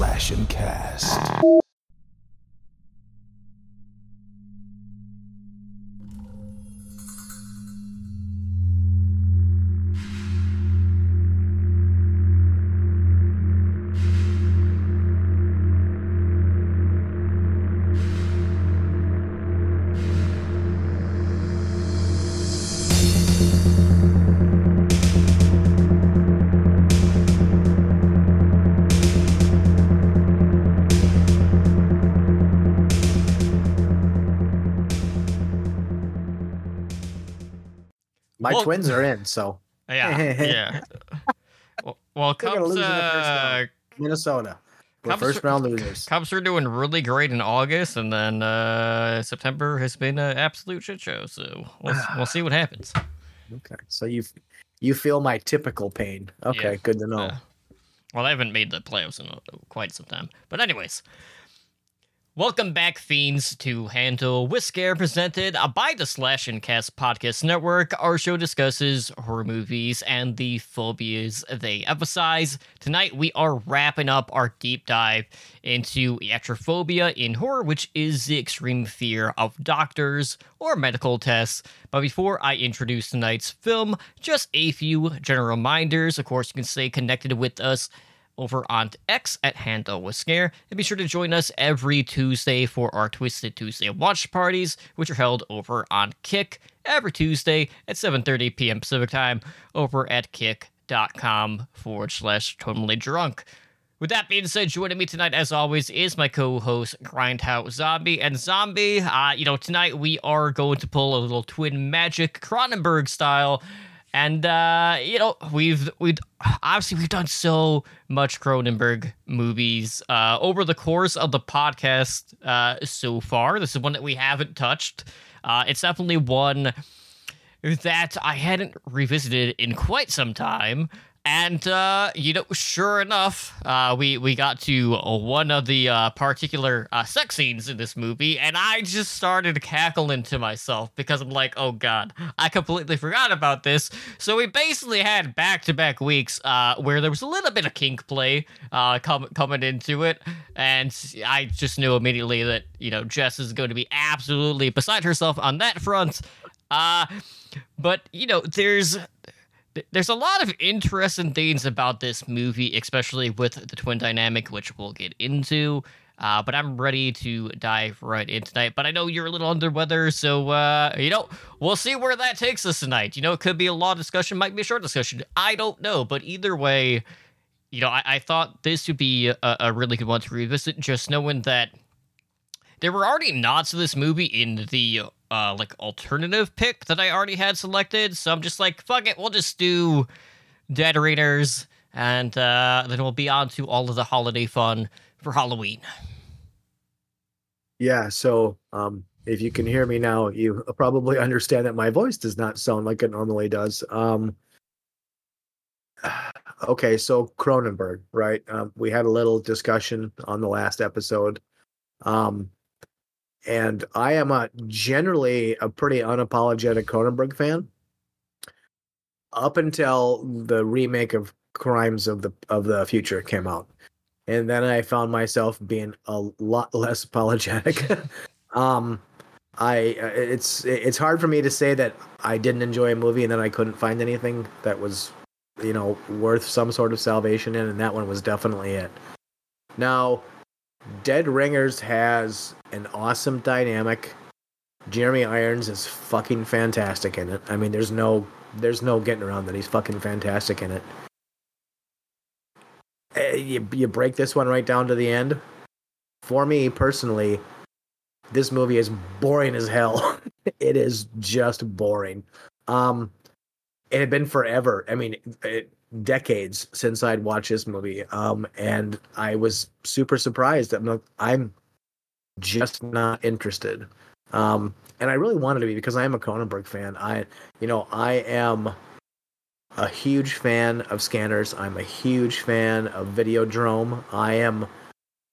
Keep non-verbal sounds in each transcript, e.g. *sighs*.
Slash and Cast. Well- twins are in, so *laughs* Yeah, yeah. well, well Cubs, lose in the first uh, round. Minnesota. We're Cubs first round losers. Cubs are doing really great in August, and then uh, September has been an absolute shit show. So we'll, we'll see what happens. Okay, so you you feel my typical pain. Okay, Yeah. good to know. Uh, well, I haven't made the playoffs in uh, quite some time. But anyways, welcome back, fiends, to Handle Scare, presented uh, by the Slash and Cast Podcast Network. Our show discusses horror movies and the phobias they emphasize. Tonight, we are wrapping up our deep dive into iatrophobia in horror, which is the extreme fear of doctors or medical tests. But before I introduce tonight's film, just a few general reminders. Of course, you can stay connected with us over on X at Handle with Scare, and be sure to join us every Tuesday for our Twisted Tuesday watch parties, which are held over on Kick every Tuesday at 7:30 p.m. Pacific time over at kick.com forward slash totemlydrunk. With that being said, joining me tonight, as always, is my co-host Grindhouse Zombie and Zombie. Uh, you know, tonight we are going to pull a little twin magic Cronenberg style, and uh, you know, we've we've obviously we've done so much Cronenberg movies uh, over the course of the podcast uh, so far. This is one that we haven't touched. Uh, it's definitely one that I hadn't revisited in quite some time. And uh, you know, sure enough, uh, we we got to one of the uh, particular uh, sex scenes in this movie, and I just started cackling to myself because I'm like, "Oh God, I completely forgot about this." So we basically had back-to-back weeks uh, where there was a little bit of kink play uh, com- coming into it, and I just knew immediately that you know Jess is going to be absolutely beside herself on that front. But you know, there's th- there's a lot of interesting things about this movie, especially with the twin dynamic, which we'll get into. Uh, but I'm ready to dive right in tonight. But I know you're a little under weather, so uh, you know we'll see where that takes us tonight. You know, it could be a long discussion, might be a short discussion. I don't know, but either way, you know, I, I thought this would be a, a really good one to revisit, just knowing that there were already nods to this movie in the uh like alternative pick that I already had selected. So I'm just like, fuck it, we'll just do Dead Ringers and uh then we'll be on to all of the holiday fun for Halloween. Yeah, so um, if you can hear me now, you probably understand that my voice does not sound like it normally does. Um, *sighs* okay, so Cronenberg, right? Um, we had a little discussion on the last episode. Um, and I am a generally a pretty unapologetic Cronenberg fan. Up until the remake of Crimes of the of the Future came out and then I found myself being a lot *laughs* less apologetic. *laughs* um, I uh, it's it's hard for me to say that I didn't enjoy a movie and then I couldn't find anything that was you know worth some sort of salvation in, and that one was definitely it. Now, Dead Ringers has an awesome dynamic. Jeremy Irons is fucking fantastic in it. I mean, there's no there's no getting around that. He's fucking fantastic in it. Uh, you, you break this one right down to the end. For me personally, this movie is boring as hell. *laughs* it is just boring. Um, it had been forever. I mean, it, decades since I'd watched this movie. Um, and I was super surprised. I'm like, I'm just not interested. Um, and I really wanted to be because I am a Cronenberg fan. I, you know, I am a huge fan of scanners. I'm a huge fan of Videodrome. I am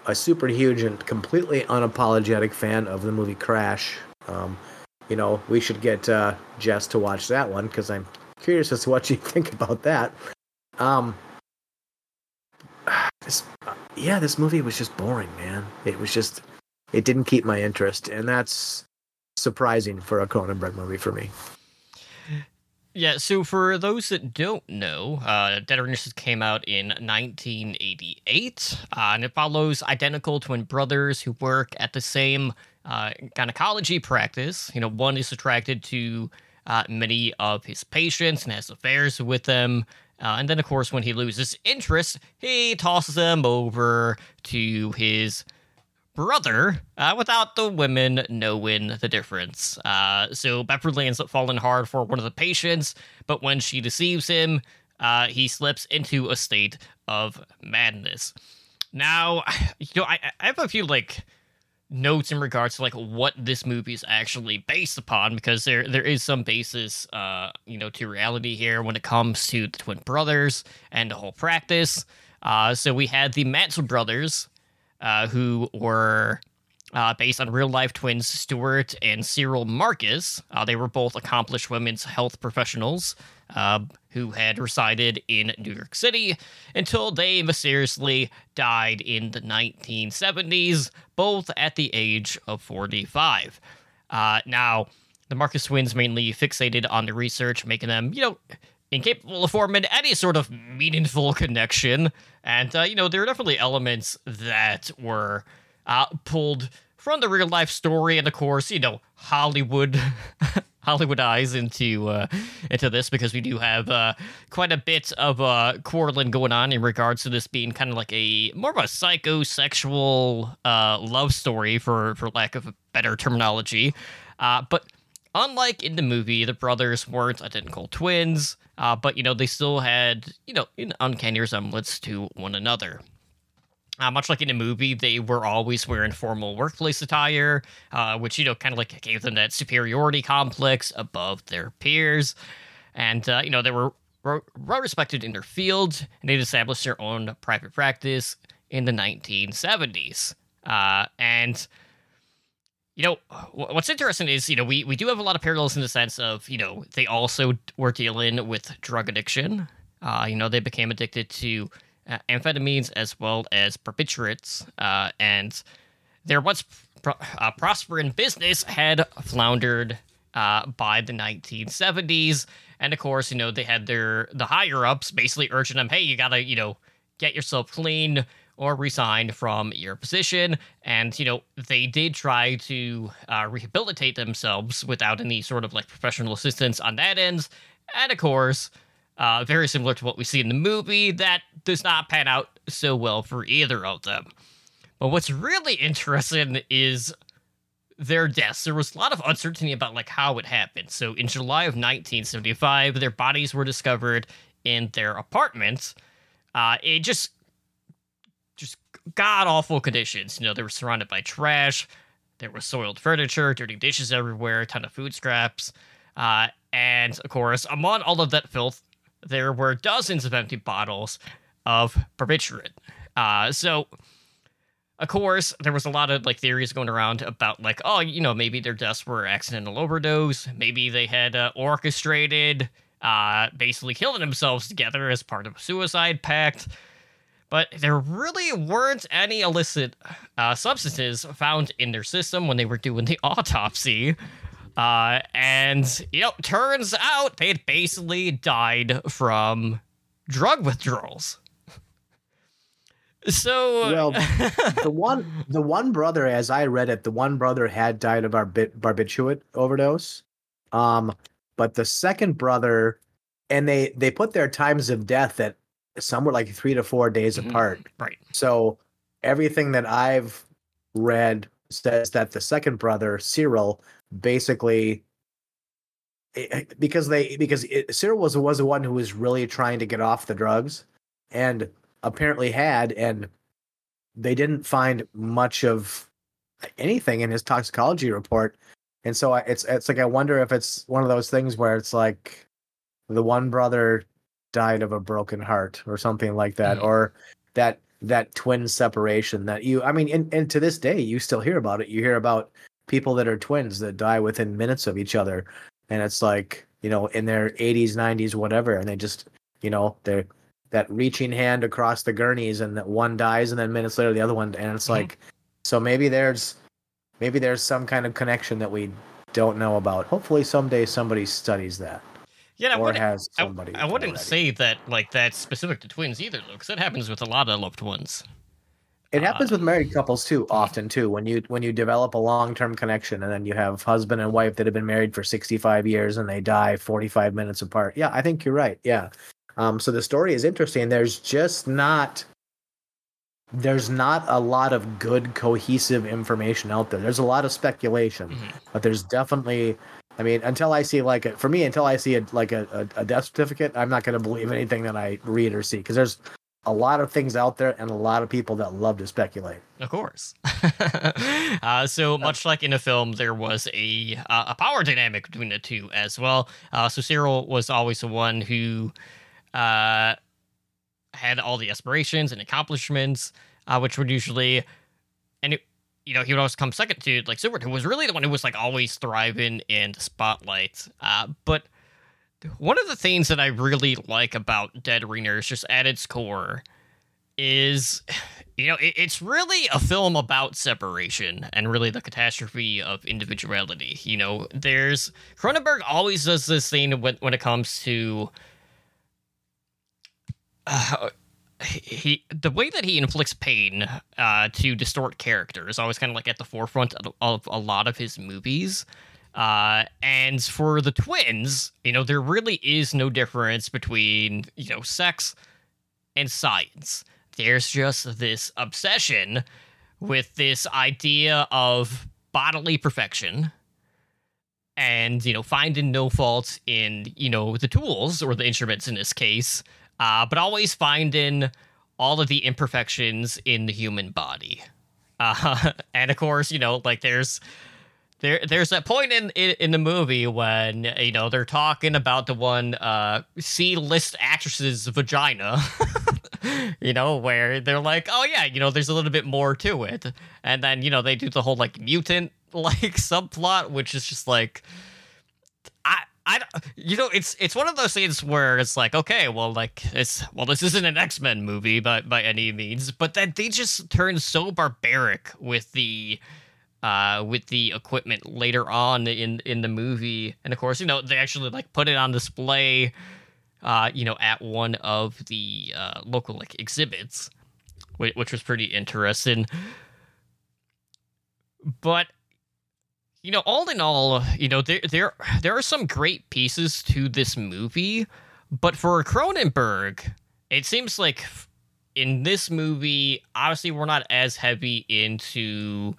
a super huge and completely unapologetic fan of the movie Crash. Um, you know, we should get uh, Jess to watch that one because I'm curious as to what *laughs* you think about that. Um, this- yeah, this movie was just boring, man. It was just it didn't keep my interest, and that's surprising for a Cronenberg movie for me. Yeah, so for those that don't know, uh, Dead Ringers came out in 1988, uh, and it follows identical twin brothers who work at the same uh, gynecology practice. You know, one is attracted to uh, many of his patients and has affairs with them. Uh, and then, of course, when he loses interest, he tosses them over to his brother uh, without the women knowing the difference. Uh, so Beverly ends up falling hard for one of the patients, but when she deceives him, uh, he slips into a state of madness. Now, *sighs* you know, I, I have a few like notes in regards to like what this movie is actually based upon because there there is some basis uh you know to reality here when it comes to the twin brothers and the whole practice uh so we had the Mantle brothers uh who were uh, based on real life twins Stewart and Cyril Marcus. Uh, they were both accomplished women's health professionals uh, who had resided in New York City until they mysteriously died in the 1970s, both at the age of 45. Uh, now, the Marcus twins mainly fixated on the research, making them, you know, incapable of forming any sort of meaningful connection. And, uh, you know, there are definitely elements that were uh, pulled from the real life story, and of course, you know, Hollywood. *laughs* Hollywood eyes into uh, into this because we do have uh, quite a bit of uh, quarreling going on in regards to this being kind of like a more of a psychosexual uh, love story, for for lack of a better terminology. Uh, but unlike in the movie, the brothers weren't identical twins, uh, but you know they still had you know an uncanny resemblance to one another. Uh, much like in a movie, they were always wearing formal workplace attire, uh, which you know kind of like gave them that superiority complex above their peers, and uh, you know they were well respected in their field, and they'd established their own private practice in the 1970s. Uh, and you know what's interesting is you know we we do have a lot of parallels in the sense of you know they also were dealing with drug addiction. Uh, you know they became addicted to uh, amphetamines as well as barbiturates, uh, and their once pro- uh, prospering business had floundered uh, by the 1970s. And of course, you know they had their the higher ups basically urging them, "Hey, you gotta you know get yourself clean." Or resign from your position, and you know they did try to uh, rehabilitate themselves without any sort of like professional assistance on that end, and of course, uh, very similar to what we see in the movie, that does not pan out so well for either of them. But what's really interesting is their deaths. There was a lot of uncertainty about like how it happened. So in July of 1975, their bodies were discovered in their apartment. Uh, it just just god awful conditions. You know, they were surrounded by trash. There was soiled furniture, dirty dishes everywhere, a ton of food scraps. Uh, and of course, among all of that filth, there were dozens of empty bottles of barbiturate. Uh, so, of course, there was a lot of like theories going around about like, oh, you know, maybe their deaths were accidental overdose. Maybe they had uh, orchestrated, uh, basically killing themselves together as part of a suicide pact. But there really weren't any illicit uh, substances found in their system when they were doing the *laughs* autopsy. Uh, and, you know, turns out they had basically died from drug withdrawals. So well, *laughs* the one the one brother, as I read it, the one brother had died of barbi- barbiturate overdose. Um, but the second brother, and they they put their times of death at somewhere like three to four days Mhm. apart. right. So everything that I've read says that the second brother, Cyril, basically eh, because they because it, Cyril was was the one who was really trying to get off the drugs, and apparently had, and they didn't find much of anything in his toxicology report, and so I, it's it's like I wonder if it's one of those things where it's like the one brother died of a broken heart or something like that, Mhm. or that that twin separation that you I mean and, and to this day you still hear about it. You hear about people that are twins that die within minutes of each other. And it's like, you know, in their eighties, nineties, whatever, and they just you know, they're that reaching hand across the gurneys and that one dies and then minutes later the other one and it's Mhm. like so maybe there's maybe there's some kind of connection that we don't know about hopefully someday somebody studies that Yeah, I wouldn't, I, I wouldn't say that like that's specific to twins either, though, because that happens with a lot of loved ones. It happens Uh, with married couples too, often too. When you when you develop a long term connection, and then you have husband and wife that have been married for sixty five years, and they die forty five minutes apart. Yeah, I think you're right. Yeah. Um, so the story is interesting. There's just not there's not a lot of good cohesive information out there. There's a lot of speculation, Mhm. but there's definitely. I mean, until I see like a, for me, until I see a, like a, a, a death certificate, I'm not going to believe anything that I read or see because there's a lot of things out there and a lot of people that love to speculate. Of course. *laughs* uh, so much like in a film, there was a uh, a power dynamic between the two as well. Uh, so Cyril was always the one who uh, had all the aspirations and accomplishments, uh, which would usually, and it, you know, he would always come second to like Silver, who was really the one who was like always thriving in the spotlight. Uh, but one of the things that I really like about Dead Ringers just at its core is you know, it, it's really a film about separation and really the catastrophe of individuality. You know, there's Cronenberg always does this thing when when it comes to uh, he the way that he inflicts pain uh, to distort character is always kind of like at the forefront of, of a lot of his movies. Uh, and for the twins, you know, there really is no difference between you know sex and science. There's just this obsession with this idea of bodily perfection and you know finding no faults in you know the tools or the instruments in this case uh, but always finding all of the imperfections in the human body. Uh, *laughs* and of course you know like there's there, there's that point in, in in the movie when you know they're talking about the one uh, C-list actress's vagina, *laughs* you know, where they're like, oh yeah, you know, there's a little bit more to it, and then you know they do the whole like mutant *laughs* like subplot, which is just like, I. I, you know, it's it's one of those things where it's like, okay, well, like it's well, this isn't an X Men movie by by any means, but then they just turn so barbaric with the uh, with the equipment later on in in the movie, and of course, you know, they actually like put it on display, uh, you know, at one of the uh, local like exhibits, which, which was pretty interesting. But you know, all in all, you know, there there there are some great pieces to this movie, but for Cronenberg, it seems like in this movie, obviously, we're not as heavy into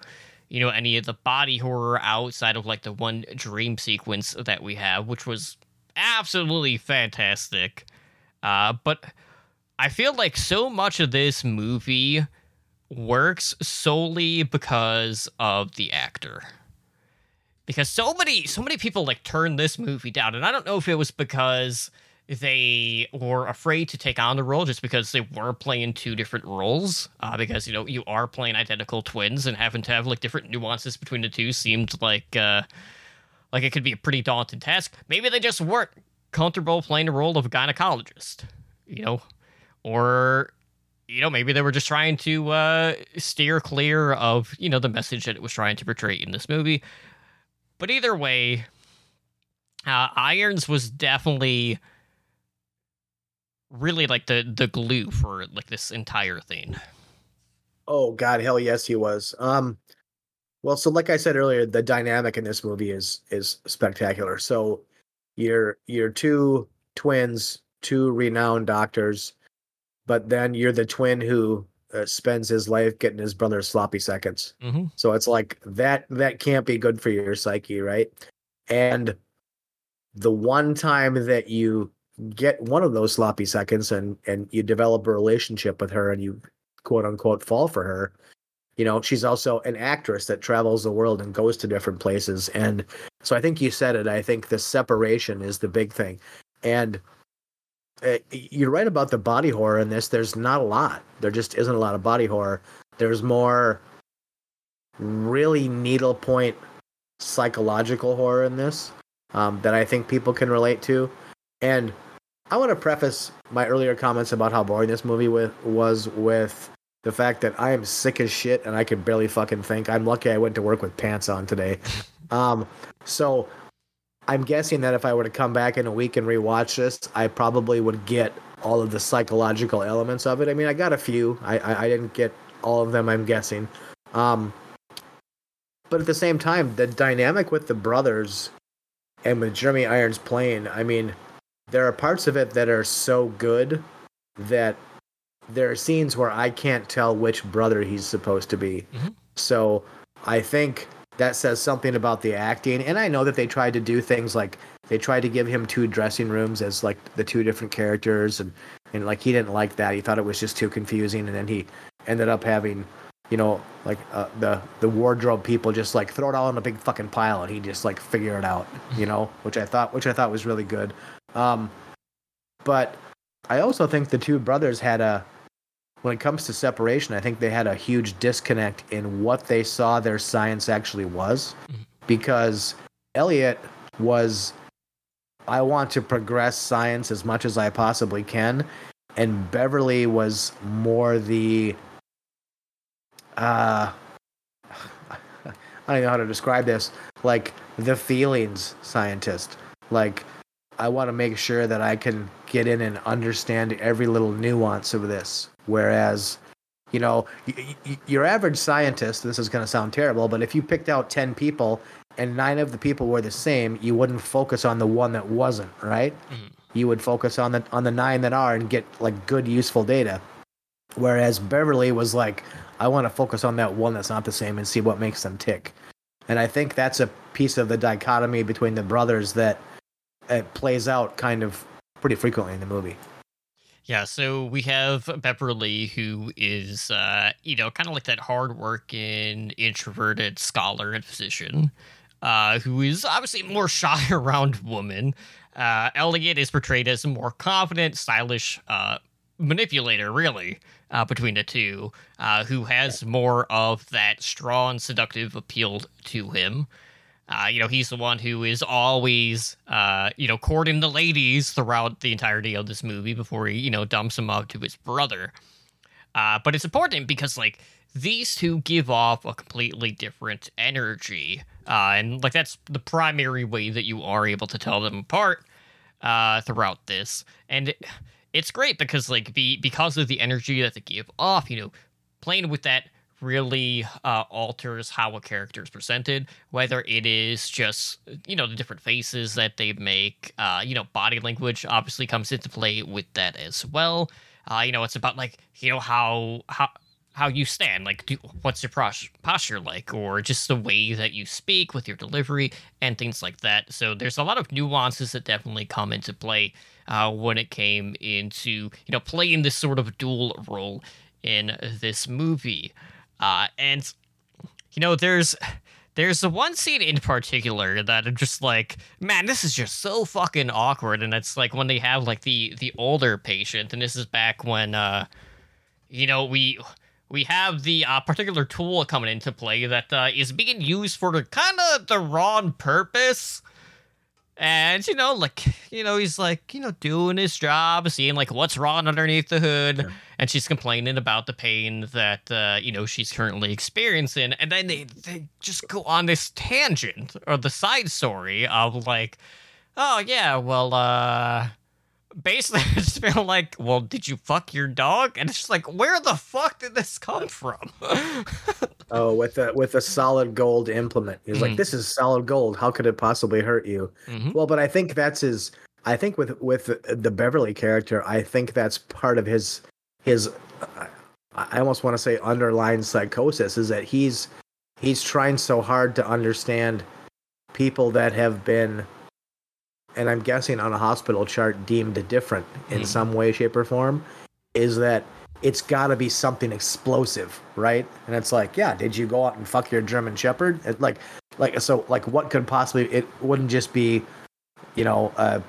you know any of the body horror outside of like the one dream sequence that we have which was absolutely fantastic. Uh but i feel like so much of this movie works solely because of the actor. Because so many so many people like turn this movie down and i don't know if it was because they were afraid to take on the role just because they were playing two different roles. Uh, because you know you are playing identical twins and having to have like different nuances between the two seemed like uh, like it could be a pretty daunting task. Maybe they just weren't comfortable playing the role of a gynecologist, you know, or you know maybe they were just trying to uh, steer clear of you know the message that it was trying to portray in this movie. But either way, uh, Irons was definitely really like the the glue for like this entire thing. Oh God, hell yes, he was. Um, well, so like I said earlier, the dynamic in this movie is is spectacular. So, you're you're two twins, two renowned doctors, but then you're the twin who uh, spends his life getting his brother sloppy seconds. Mm-hmm. So it's like that that can't be good for your psyche, right? And the one time that you get one of those sloppy seconds and and you develop a relationship with her and you quote unquote fall for her, you know, she's also an actress that travels the world and goes to different places. And so I think you said it. I think the separation is the big thing. And uh, you're right about the body horror in this. There's not a lot. There just isn't a lot of body horror. There's more really needlepoint psychological horror in this um, that I think people can relate to. And I want to preface my earlier comments about how boring this movie with was with the fact that I am sick as shit and I can barely fucking think. I'm lucky I went to work with pants on today. *laughs* Um, so I'm guessing that if I were to come back in a week and rewatch this, I probably would get all of the psychological elements of it. I mean, I got a few. I I, I didn't get all of them. I'm guessing. Um, but at the same time, the dynamic with the brothers and with Jeremy Irons playing, I mean, there are parts of it that are so good that there are scenes where I can't tell which brother he's supposed to be. Mhm. So I think that says something about the acting. And I know that they tried to do things like they tried to give him two dressing rooms as like the two different characters, and and like he didn't like that. He thought it was just too confusing, and then he ended up having. You know, like uh, the the wardrobe people just like throw it all in a big fucking pile, and he just like figure it out. You know, which I thought which I thought was really good. Um, but I also think the two brothers had a, when it comes to separation, I think they had a huge disconnect in what they saw their science actually was. Mhm. Because Elliot was, I want to progress science as much as I possibly can. And Beverly was more the, uh, *laughs* I don't know how to describe this, like the feelings scientist. Like, I want to make sure that I can get in and understand every little nuance of this. Whereas, you know, y- y- your average scientist, this is going to sound terrible, but if you picked out 10 people and nine of the people were the same, you wouldn't focus on the one that wasn't, right? Mhm. You would focus on the on the nine that are and get like good useful data. Whereas Beverly was like, I want to focus on that one that's not the same and see what makes them tick. And I think that's a piece of the dichotomy between the brothers that it plays out kind of pretty frequently in the movie. Yeah, so we have Beverly, who is, uh, you know, kind of like that hardworking, introverted scholar and physician, uh, who is obviously more *laughs* shy around woman. Uh, Elliot is portrayed as a more confident, stylish uh, manipulator, really, uh, between the two, uh, who has more of that strong, seductive appeal to him. Uh, you know, he's the one who is always, uh, you know, courting the ladies throughout the entirety of this movie before he, you know, dumps them up to his brother. Uh, but it's important because, like, these two give off a completely different energy. Uh, and, like, that's the primary way that you are able to tell them apart uh, throughout this. And it, it's great because, like, be, because of the energy that they give off, you know, playing with that really uh, alters how a character is presented, whether it is just, you know, the different faces that they make. Uh, you know, body language obviously comes into play with that as well. Uh, you know, it's about, like, you know, how, how, how you stand, like, do, what's your posture like, or just the way that you speak with your delivery and things like that. So there's a lot of nuances that definitely come into play uh, when it came into, you know, playing this sort of dual role in this movie. Uh, and you know, there's there's the one scene in particular that I'm just like, man, this is just so fucking awkward. And it's like when they have like the the older patient, and this is back when uh, you know, we we have the uh, particular tool coming into play that uh, is being used for kind of the wrong purpose. And you know, like you know, he's like you know doing his job, seeing like what's wrong underneath the hood, Sure. and she's complaining about the pain that uh, you know she's currently experiencing, and then they they just go on this tangent or the side story of like, oh yeah, well, uh, basically *laughs* it's been like, well, did you fuck your dog? And it's just like, where the fuck did this come from? *laughs* Oh, with a with a solid gold implement. He's Mhm. like, "This is solid gold. How could it possibly hurt you?" Mhm. Well, but I think that's his. I think with with the Beverly character, I think that's part of his his. I almost want to say underlying psychosis is that he's he's trying so hard to understand people that have been, and I'm guessing on a hospital chart deemed different in Mhm. some way, shape, or form. Is that it's got to be something explosive, right? And it's like, yeah, did you go out and fuck your German Shepherd? It, like, like so, like what could possibly? It wouldn't just be, you know, uh,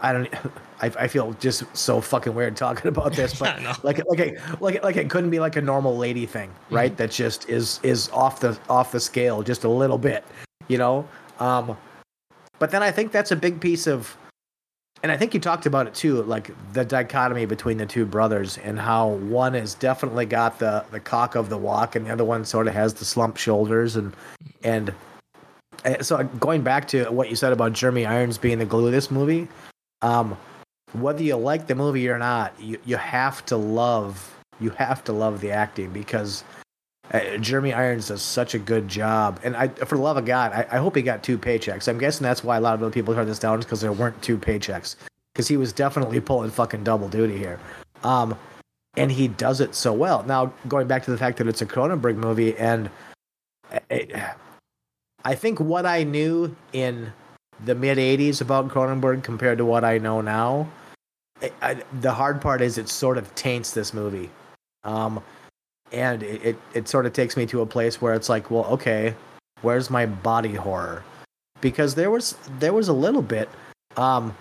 I don't. *laughs* I, I feel just so fucking weird talking about this, *laughs* but I know. like like it like like it couldn't be like a normal lady thing, right? That just is is off the off the scale just a little bit, you know. Um, but then I think that's a big piece of and I think you talked about it too, like the dichotomy between the two brothers and how one has definitely got the the cock of the walk, and the other one sort of has the slump shoulders, and and so going back to what you said about Jeremy Irons being the glue of this movie, um, whether you like the movie or not, you you have to love you have to love the acting because uh, Jeremy Irons does such a good job, and I, for the love of God, I, I hope he got two paychecks. I'm guessing that's why a lot of other people turned this down because there weren't two paychecks, because he was definitely pulling fucking double duty here, um, and he does it so well. Now going back to the fact that it's a Cronenberg movie, and it, I think what I knew in the mid '80s about Cronenberg compared to what I know now, I, I, the hard part is it sort of taints this movie. Um, and it, it, it sort of takes me to a place where it's like, well, okay, where's my body horror? Because there was there was a little bit, um,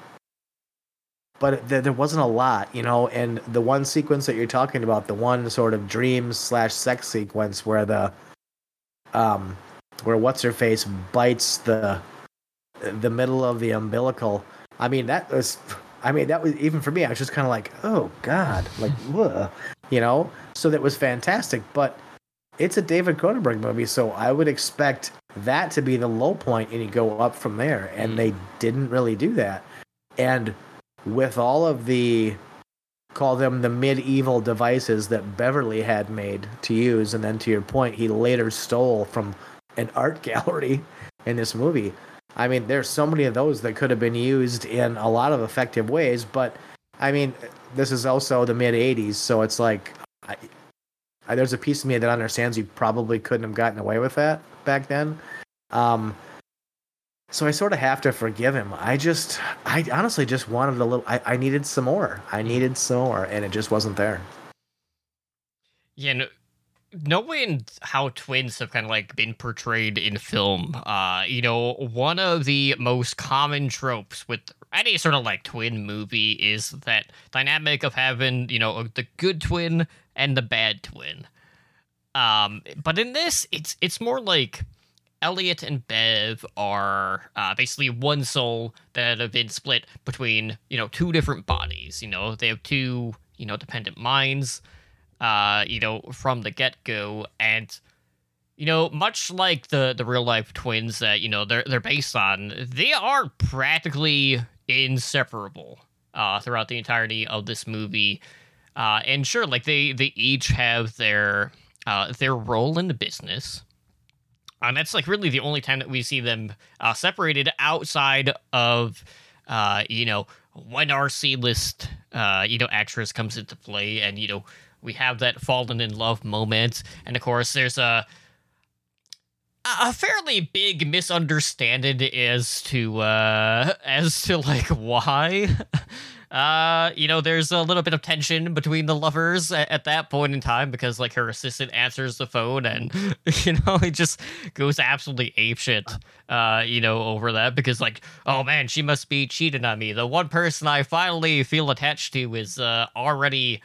but there, there wasn't a lot, you know. And the one sequence that you're talking about, the one sort of dream slash sex sequence where the um where what's her face bites the the middle of the umbilical. I mean that was I mean that was even for me. I was just kind of like, oh god, like, *laughs* you know. So that was fantastic, but it's a David Cronenberg movie, so I would expect that to be the low point, and you go up from there. And mm. they didn't really do that. And with all of the call them the medieval devices that Beverly had made to use, and then to your point, he later stole from an art *laughs* gallery in this movie. I mean, there's so many of those that could have been used in a lot of effective ways, but I mean, this is also the mid 80s, so it's like I, I, there's a piece of me that understands you probably couldn't have gotten away with that back then. Um, so I sort of have to forgive him. I just, I honestly just wanted a little. I, I needed some more. I needed some more, and it just wasn't there. Yeah, no, knowing how twins have kind of like been portrayed in film, uh, you know, one of the most common tropes with any sort of like twin movie is that dynamic of having, you know, the good twin and the bad twin. Um, but in this, it's it's more like Elliot and Bev are uh, basically one soul that have been split between you know two different bodies. You know, they have two you know dependent minds uh, you know, from the get go, and you know, much like the the real life twins that you know they're they're based on, they are practically inseparable uh, throughout the entirety of this movie. Uh, and sure, like they they each have their uh, their role in the business. And that's like really the only time that we see them uh, separated outside of, uh, you know, when our C list, uh, you know, actress comes into play, and you know, we have that fallen in love moment, and of course, there's a a fairly big misunderstanding as to uh as to like why. *laughs* Uh you know there's a little bit of tension between the lovers at, at, that point in time because like her assistant answers the phone and *laughs* you know it just goes absolutely apeshit uh you know over that because like oh man she must be cheating on me. The one person i finally feel attached to is uh already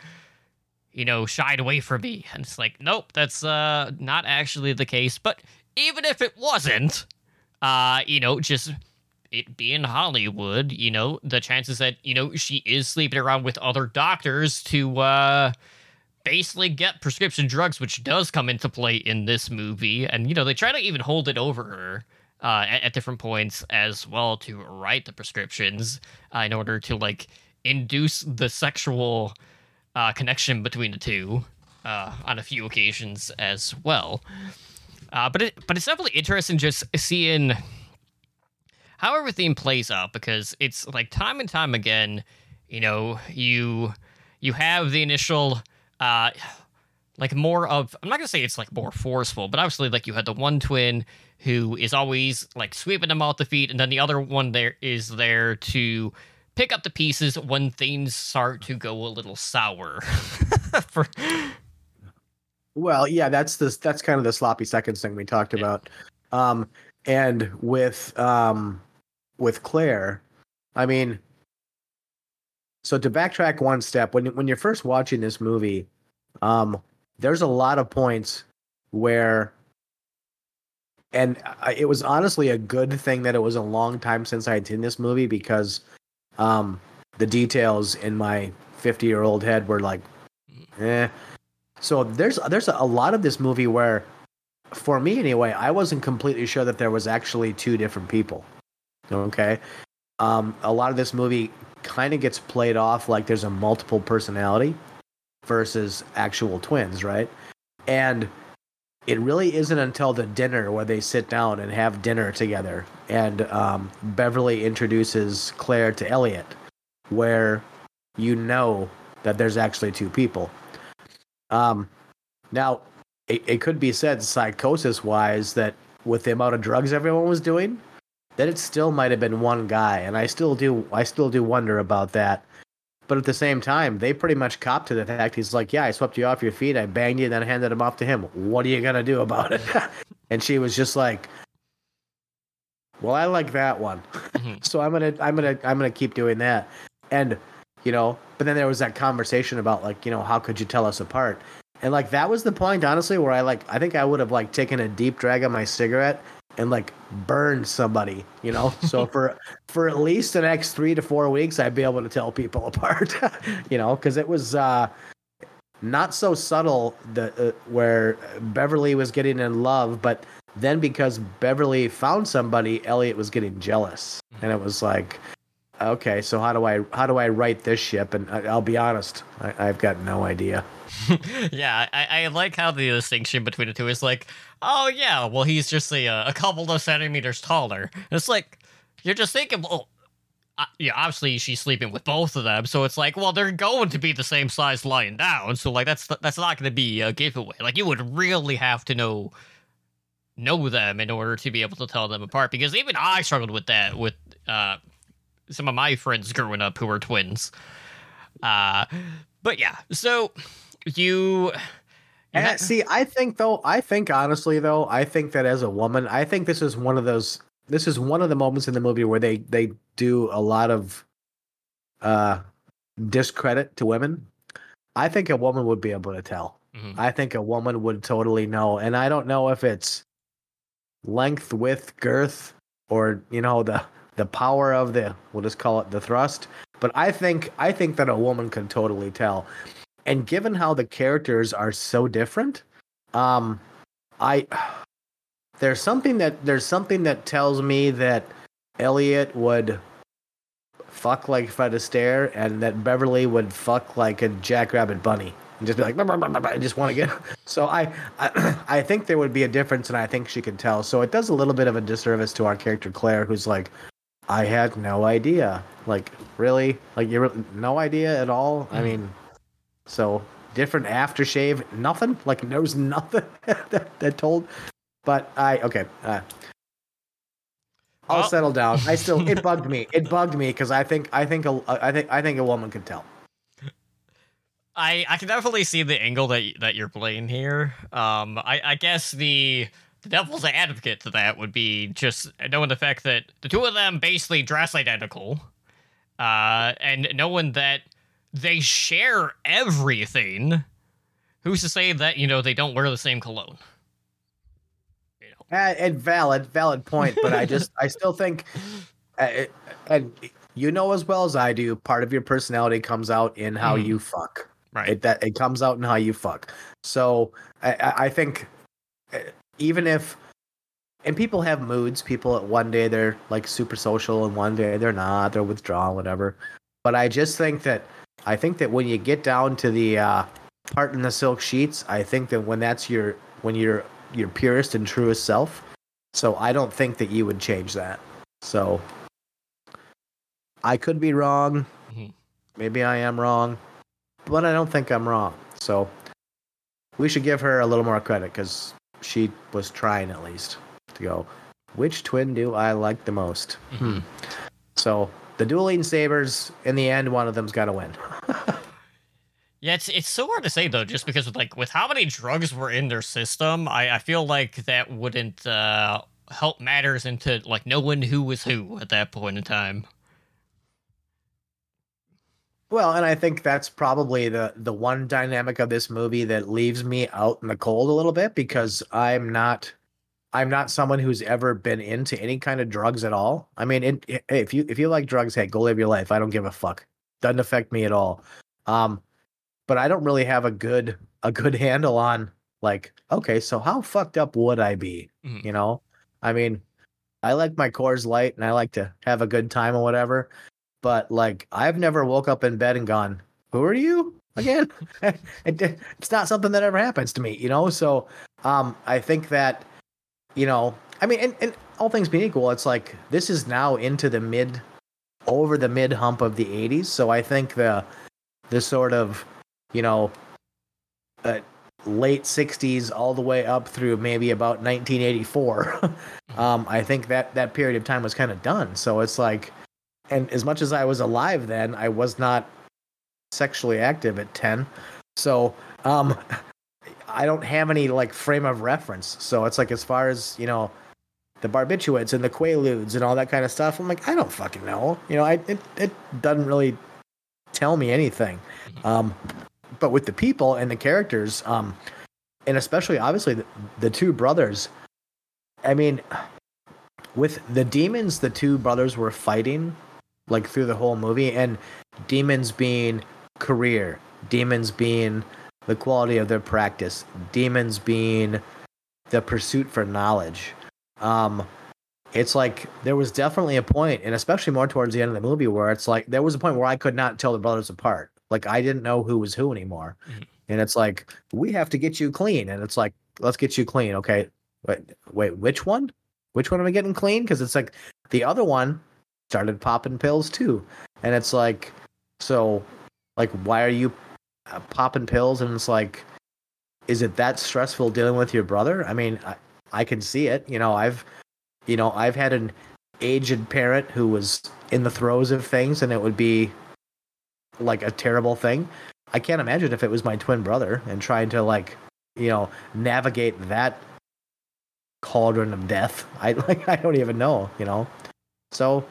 you know, shied away from me. And it's like, nope, that's uh, not actually the case. But even if it wasn't, uh, you know, just it being Hollywood, you know, the chances that, you know, she is sleeping around with other doctors to uh basically get prescription drugs, which does come into play in this movie. And, you know, they try to even hold it over her. Uh, at, at different points as well to write the prescriptions uh, in order to like induce the sexual uh, connection between the two uh, on a few occasions as well. Uh, but it, but it's definitely interesting just seeing how everything plays out because it's like time and time again, you know, you you have the initial uh like more of I'm not gonna say it's like more forceful, but obviously like you had the one twin who is always like sweeping them off the feet, and then the other one there is there to pick up the pieces when things start to go a little sour. *laughs* For... Well, yeah, that's the that's kind of the sloppy seconds thing we talked yeah. about. Um, and with um, with Claire, I mean, so to backtrack one step, when when you're first watching this movie, um, there's a lot of points where and it was honestly a good thing that it was a long time since I had seen this movie because Um, the details in my 50 year old head were like, eh. So there's there's a lot of this movie where, for me anyway, I wasn't completely sure that there was actually two different people. Okay, um, a lot of this movie kind of gets played off like there's a multiple personality versus actual twins, right? And it really isn't until the dinner where they sit down and have dinner together and um, Beverly introduces Claire to Elliot, where you know that there's actually two people. Um, now, it, it could be said psychosis wise that with the amount of drugs everyone was doing, that it still might have been one guy, and I still do I still do wonder about that. But at the same time, they pretty much cop to the fact he's like, "Yeah, I swept you off your feet, I banged you, and then handed him off to him. What are you gonna do about it?" *laughs* and she was just like, "Well, I like that one, Mhm. *laughs* so I'm gonna I'm gonna I'm gonna keep doing that." And you know, but then there was that conversation about like, you know, how could you tell us apart? And like that was the point, honestly, where I like I think I would have like taken a deep drag of my cigarette and like burn somebody, you know. So *laughs* for for at least the next three to four weeks, I'd be able to tell people *laughs* apart, you know, because it was uh, not so subtle the uh, where Beverly was getting in love, but then because Beverly found somebody, Elliot was getting jealous, and it was like, okay, so how do I how do I write this ship? And I, I'll be honest, I, I've got no idea. *laughs* yeah, I, I like how the distinction between the two is like, oh yeah, well he's just a, a couple of centimeters taller. It's like you're just thinking, well, uh, yeah, obviously she's sleeping with both of them, so it's like, well, they're going to be the same size lying down, so like that's that's not going to be a giveaway. Like you would really have to know know them in order to be able to tell them apart, because even I struggled with that with uh, some of my friends growing up who were twins. Uh, but yeah, so you. And ha- see, I think though, I think honestly though, I think that as a woman, I think this is one of those. This is one of the moments in the movie where they they do a lot of uh discredit to women. I think a woman would be able to tell. Mhm. I think a woman would totally know, and I don't know if it's length, width, girth, or you know the the power of the we'll just call it the thrust. But I think I think that a woman can totally tell. And given how the characters are so different, um, I there's something that there's something that tells me that Elliot would fuck like Fred Astaire and that Beverly would fuck like a Jackrabbit bunny and just be like, I just want to get. *laughs* So I, I, *clears throat* I think there would be a difference, and I think she could tell. So it does a little bit of a disservice to our character Claire, who's like, I had no idea. Like, really? Like, you no idea at all? I mean, so different aftershave, nothing. Like, was nothing *laughs* that, that told. But I okay. Uh, I'll Well- settle down. I *laughs* still it bugged me. It bugged me because I think I think a I think I think a woman could tell. I I can definitely see the angle that that you're playing here. Um, I I guess the the devil's advocate to that would be just knowing the fact that the two of them basically dress identical, uh, and knowing that they share everything. Who's to say that you know they don't wear the same cologne? You know. Uh, and valid, valid point. But I just, I still think, uh, and you know as well as I do, part of your personality comes out in how Mhm. you fuck. Right. It that it comes out in how you fuck. So I, I think even if, and people have moods. People at one day they're like super social, and one day they're not. They're withdrawn, whatever. But I just think that I think that when you get down to the uh, part in the silk sheets, I think that when that's your when you're your purest and truest self. So I don't think that you would change that. So I could be wrong. Mhm. Maybe I am wrong, but I don't think I'm wrong. So we should give her a little more credit because she was trying at least to go. Which twin do I like the most? Hmm. So the dueling sabers. In the end, one of them's got to win. *laughs* Yeah, it's it's so hard to say though, just because like with how many drugs were in their system, I, I feel like that wouldn't uh, help matters into like knowing who was who at that point in time. Well, and I think that's probably the the one dynamic of this movie that leaves me out in the cold a little bit because I'm not I'm not someone who's ever been into any kind of drugs at all. I mean, it, it- if you if you like drugs, hey, go live your life. I don't give a fuck. Doesn't affect me at all. Um, but I don't really have a good a good *laughs* handle on like, okay, so how fucked up would I be? Mhm. You know, I mean, I like my Coors Light and I like to have a good time or whatever. But like, I've never woke up in bed and gone, "Who are you?" Again, *laughs* *laughs* it, it's not something that ever happens to me. You know, so um, I think that you know, I mean, and, and all things being equal, it's like this is now into the mid, over the mid hump of the '80s. So I think the the sort of, you know, uh, late '60s all the way up through maybe about 1984. *laughs* um, I think that that period of time was kind of done. So it's like, and as much as I was alive then, I was not sexually active at 10. So um, *laughs* I don't have any like frame of reference. So it's like as far as you know, the barbiturates and the quaaludes and all that kind of stuff. I'm like, I don't fucking know. You know, I it it doesn't really tell me anything. Um, but with the people and the characters, um, and especially obviously the, the two brothers. I mean, with the demons, the two brothers were fighting like through the whole movie, and demons being career, demons being the quality of their practice, demons being the pursuit for knowledge. Um, it's like there was definitely a point, and especially more towards the end of the movie, where it's like there was a point where I could not tell the brothers apart. Like I didn't know who was who anymore, Mhm. and it's like we have to get you clean, and it's like let's get you clean. Okay, wait, wait, which one? Which one am I getting clean? Because it's like the other one started popping pills too, and it's like so, like why are you uh, popping pills? And it's like, is it that stressful dealing with your brother? I mean, I, I can see it. You know, I've you know, I've had an aged parent who was in the throes of things and it would be like a terrible thing. I can't imagine if it was my twin brother and trying to like, you know, navigate that cauldron of death. *laughs* I like I don't even know, you know. So,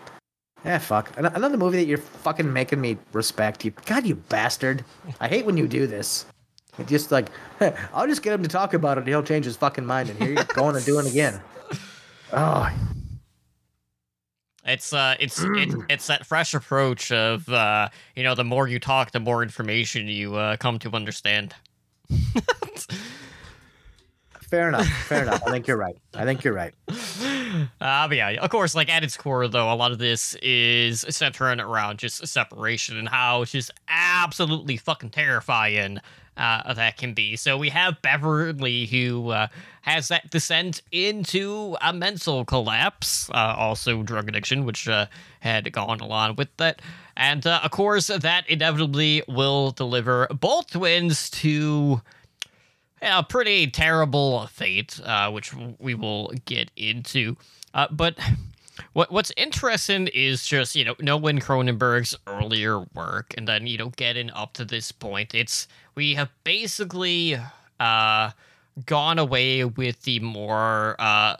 eh, fuck. Another movie that you're fucking making me respect. You, God, you bastard. I hate when you do this. It just like, *laughs* I'll just get him to talk about it. and He'll change his fucking mind, and here you're going and doing it again. Oh, It's uh, it's it, it's that fresh approach of uh, you know, the more you talk, the more information you uh, come to understand. *laughs* fair enough. Fair enough. I think you're right. I think you're right. Uh, but yeah, of course, like at its core, though, a lot of this is centering around just separation and how just absolutely fucking terrifying uh, that can be. So we have Beverly who uh, has that descent into a mental collapse, uh, also drug addiction, which uh, had gone along with that. And uh, of course, that inevitably will deliver both twins to a pretty terrible fate, uh, which we will get into. Uh, but what what's interesting is just you know knowing Cronenberg's earlier work, and then you know getting up to this point, it's we have basically uh, gone away with the more uh,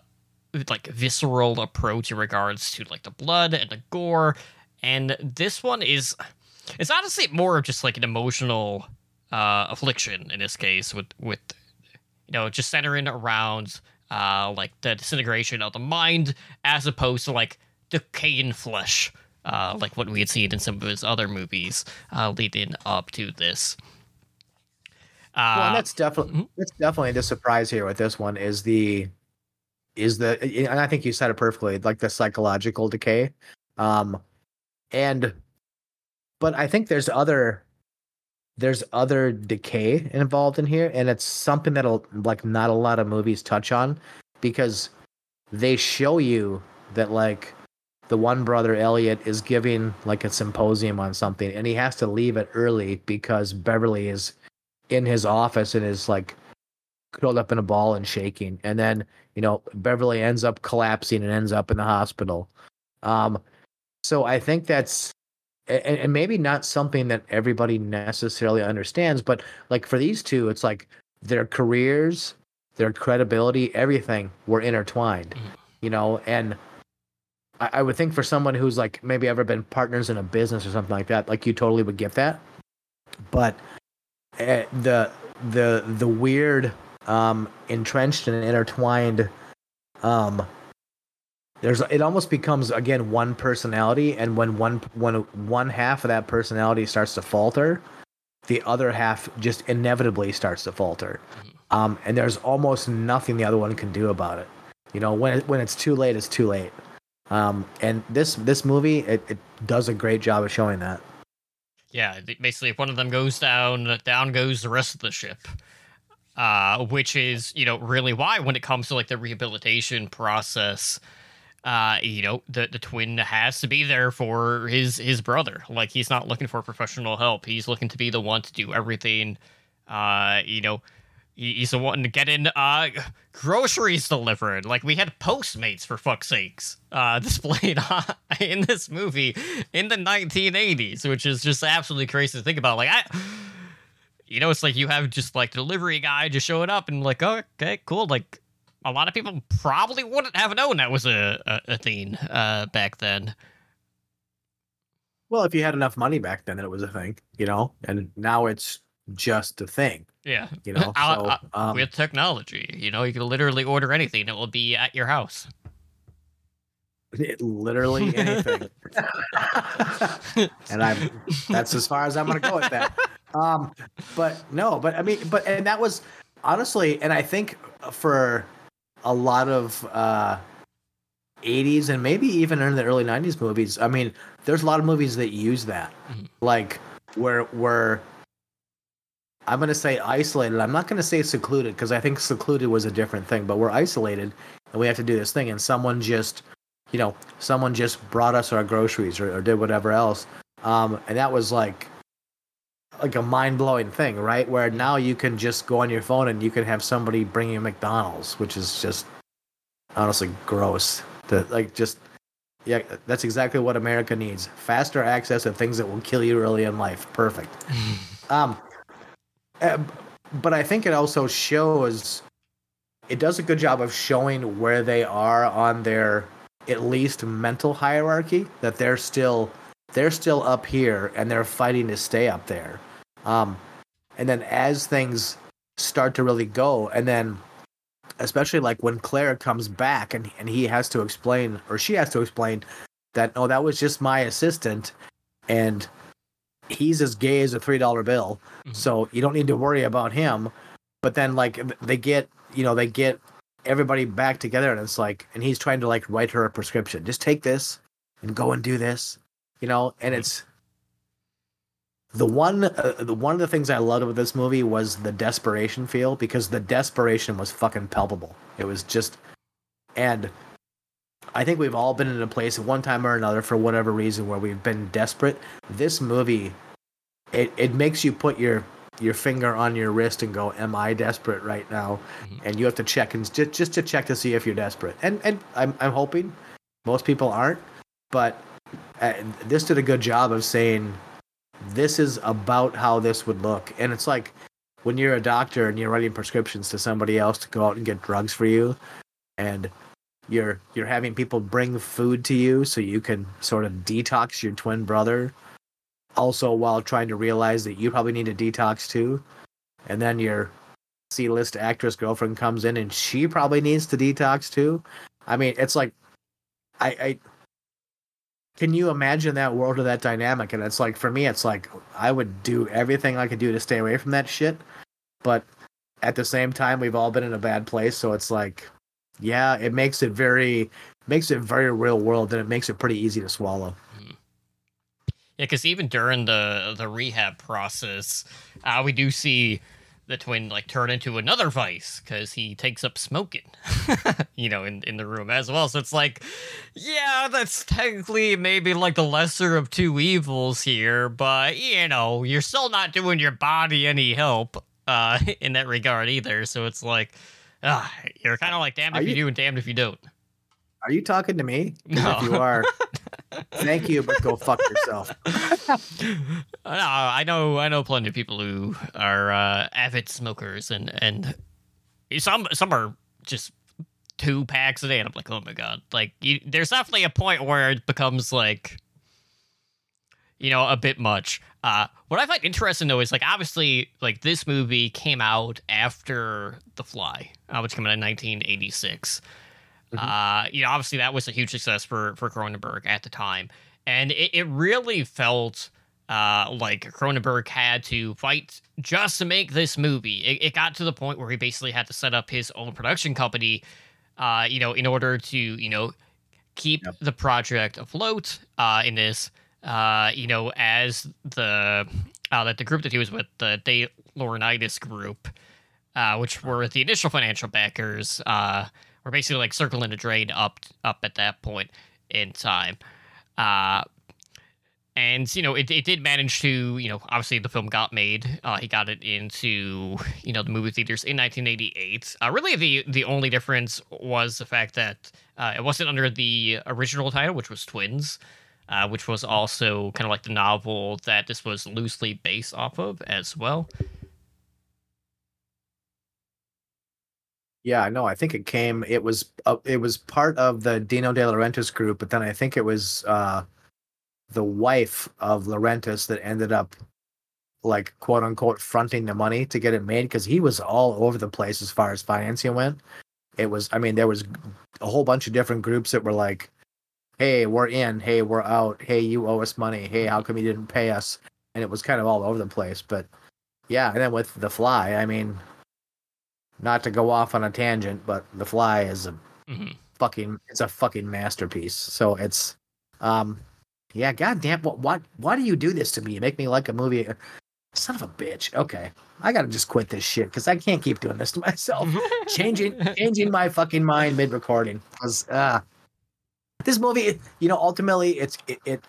like visceral approach in regards to like the blood and the gore, and this one is it's honestly more of just like an emotional uh, affliction in this case with with you know just centering around uh, like the disintegration of the mind as opposed to like decaying flesh uh, like what we had seen in some of his other movies uh, leading up to this uh, well, and that's definitely mhm. that's definitely the surprise here with this one is the is the and I think you said it perfectly, like the psychological decay. Um and but I think there's other there's other decay involved in here and it's something that'll like not a lot of movies touch on because they show you that like the one brother Elliot is giving like a symposium on something and he has to leave it early because Beverly is in his office and is like curled up in a ball and shaking. And then, you know, Beverly ends up collapsing and ends up in the hospital. Um, so I think that's, and, and maybe not something that everybody necessarily understands, but like for these two, it's like their careers, their credibility, everything were intertwined, you know, and I, I would think for someone who's like maybe ever been partners in a business or something like that, like you totally would get that. But uh, the the the weird um entrenched and intertwined um there's it almost becomes again one personality and when one when one half of that personality starts to falter the other half just inevitably starts to falter. Um and there's almost nothing the other one can do about it. You know when it, when it's too late it's too late. Um and this this movie it, it does a great job of showing that. Yeah, basically, if one of them goes down, down goes the rest of the ship. Uh, which is, you know, really why when it comes to like the rehabilitation process, uh, you know, the the twin has to be there for his his brother. Like he's not looking for professional help. He's looking to be the one to do everything. Uh, you know, he- he's the one to get in uh groceries delivered. Like we had Postmates for fuck's sakes, uh, *laughs* displayed in this movie in the 1980s, which is just absolutely crazy to think about. Like I, you know, it's like you have just like delivery guy just showing up and like, oh, okay, cool. Like a lot of people probably wouldn't have known that was a a, a thing uh back then. well if you had enough money back then it was a thing you know and now it's just a thing Yeah, you know *laughs* so um, with technology, you know, you can literally order anything; it will be at your house. It- *laughs* literally anything. *laughs* and I'm that's as far as I'm gonna go with that. Um, but no, but I mean, but and that was honestly, and I think for a lot of uh 80s and maybe even in the early 90s movies, I mean, there's a lot of movies that use that, Mhm. like where where I'm gonna say isolated. I'm not gonna say secluded because I think secluded was a different thing, but we're isolated and we have to do this thing, and someone just you know, someone just brought us our groceries or, or did whatever else. Um, and that was like like a mind blowing thing, right? Where now you can just go on your phone and you can have somebody bring you McDonald's, which is just honestly gross. To like just yeah, that's exactly what America needs: faster access to things that will kill you early in life. Perfect. *laughs* Um, uh, but I think it also shows. It does a good job of showing where they are on their at least mental hierarchy. That they're still they're still up here and they're fighting to stay up there. Um, and then as things start to really go, and then especially like when Claire comes back and and he has to explain or she has to explain that oh that was just my assistant and he's as gay as a three dollar bill Mhm. so you don't need to worry about him but then like they get you know they get everybody back together and it's like and he's trying to like write her a prescription just take this and go and do this you know and Mhm. it's the one uh, the one of the things i loved with this movie was the desperation feel because the desperation was fucking palpable. It was just and i think we've all been in a place at one time or another for whatever reason where we've been desperate. This movie it, it makes you put your your finger on your wrist and go am i desperate right now? Mhm. and you have to check and just, just to check to see if you're desperate. And and i'm, I'm hoping most people aren't but uh, this did a good job of saying this is about how this would look. And it's like when you're a doctor and you're writing prescriptions to somebody else to go out and get drugs for you and you're you're having people bring food to you so you can sort of detox your twin brother also while trying to realize that you probably need a detox too and then your c-list actress girlfriend comes in and she probably needs to detox too. I mean it's like i i can you imagine that world of that dynamic? And it's like for me it's like i would do everything i could do to stay away from that shit. But at the same time we've all been in a bad place. So it's like yeah it makes it very makes it very real world and it makes it pretty easy to swallow. Yeah, because even during the the rehab process, uh, we do see the twin like turn into another vice because he takes up smoking, *laughs* you know, in in the room as well. So it's like, yeah, that's technically maybe like the lesser of two evils here, but you know, you're still not doing your body any help uh, *laughs* in that regard either. So it's like, ah, you're kind of like damned if you you- do and damned if you don't. Are you talking to me? No. if you are *laughs* thank you but go fuck yourself *laughs* No, I know, I know plenty of people who are uh, avid smokers, and and some some are just two packs a day, and I'm like, oh my god, like you, there's definitely a point where it becomes like, you know, a bit much. Uh, what I find interesting though is like obviously like this movie came out after The Fly, uh, which came out in 1986. Mhm. Uh, you know, obviously that was a huge success for for Cronenberg at the time, and it, it really felt uh, like Cronenberg had to fight just to make this movie. It, it got to the point where he basically had to set up his own production company, uh, you know, in order to you know keep Yep. the project afloat uh, in this. Uh, you know, as the uh, that the group that he was with, the De Laurentiis group, uh, which were the initial financial backers, uh, were basically like circling the drain up up at that point in time. Uh, and you know, it, it did manage to you know obviously the film got made. Uh, he got it into you know the movie theaters in 1988. Uh, really, the the only difference was the fact that uh, it wasn't under the original title, which was Twins. Uh, which was also kind of like the novel that this was loosely based off of as well. Yeah, no, I think it came. It was uh, it was part of the Dino De Laurentiis group, but then I think it was uh, the wife of Laurentiis that ended up like quote unquote fronting the money to get it made because he was all over the place as far as financing went. It was, I mean, there was a whole bunch of different groups that were like, "Hey, we're in. Hey, we're out. Hey, you owe us money. Hey, how come you didn't pay us?" And it was kind of all over the place. But yeah, and then with the fly, I mean, not to go off on a tangent, but The Fly is a Mhm. fucking it's a fucking masterpiece. So it's um yeah, goddamn what what why do you do this to me? You make me like a movie son of a bitch. Okay. I gotta just quit this shit because I can't keep doing this to myself. *laughs* changing changing my fucking mind mid recording. Because uh this movie you know, ultimately it's it, it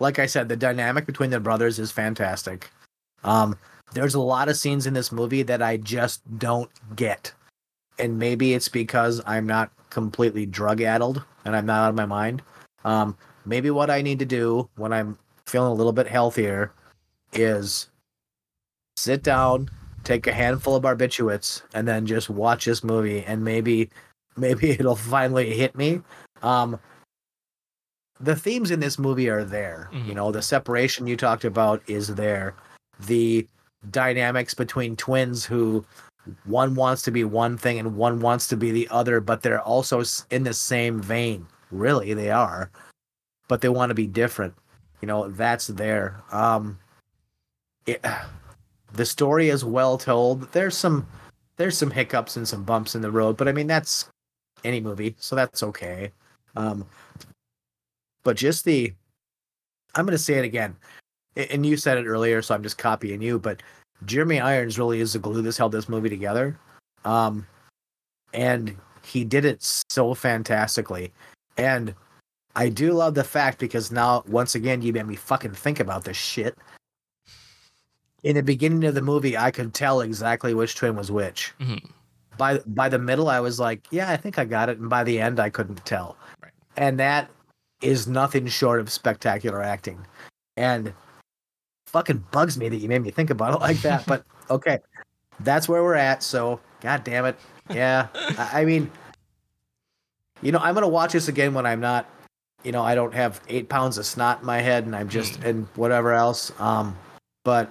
like I said, the dynamic between the brothers is fantastic. Um there's a lot of scenes in this movie that I just don't get. And maybe it's because I'm not completely drug addled and I'm not out of my mind. Um, maybe what I need to do when I'm feeling a little bit healthier is sit down, take a handful of barbiturates, and then just watch this movie and maybe *laughs* maybe it'll finally hit me. Um, the themes in this movie are there. Mhm. You know, the separation you talked about is there. The dynamics between twins who one wants to be one thing and one wants to be the other, but they're also in the same vein. Really, they are, but they want to be different. You know, that's there. Um, it, *sighs* the story is well told. There's some there's some hiccups and some bumps in the road, but I mean that's any movie, so that's okay. Um, but just the I'm going to say it again, and you said it earlier, so I'm just copying you. But Jeremy Irons really is the glue that's held this movie together, um, and he did it so fantastically. And I do love the fact because now, once again, you made me fucking think about this shit. In the beginning of the movie, I could tell exactly which twin was which. Mhm. By by the middle, I was like, "Yeah, I think I got it," and by the end, I couldn't tell. Right. And that is nothing short of spectacular acting, and fucking bugs me that you made me think about it like that. but *laughs* okay, that's where we're at. So, god damn it, yeah. I, I mean, you know, I'm gonna watch this again when I'm not, you know, I don't have eight pounds of snot in my head and I'm just and whatever else. Um, but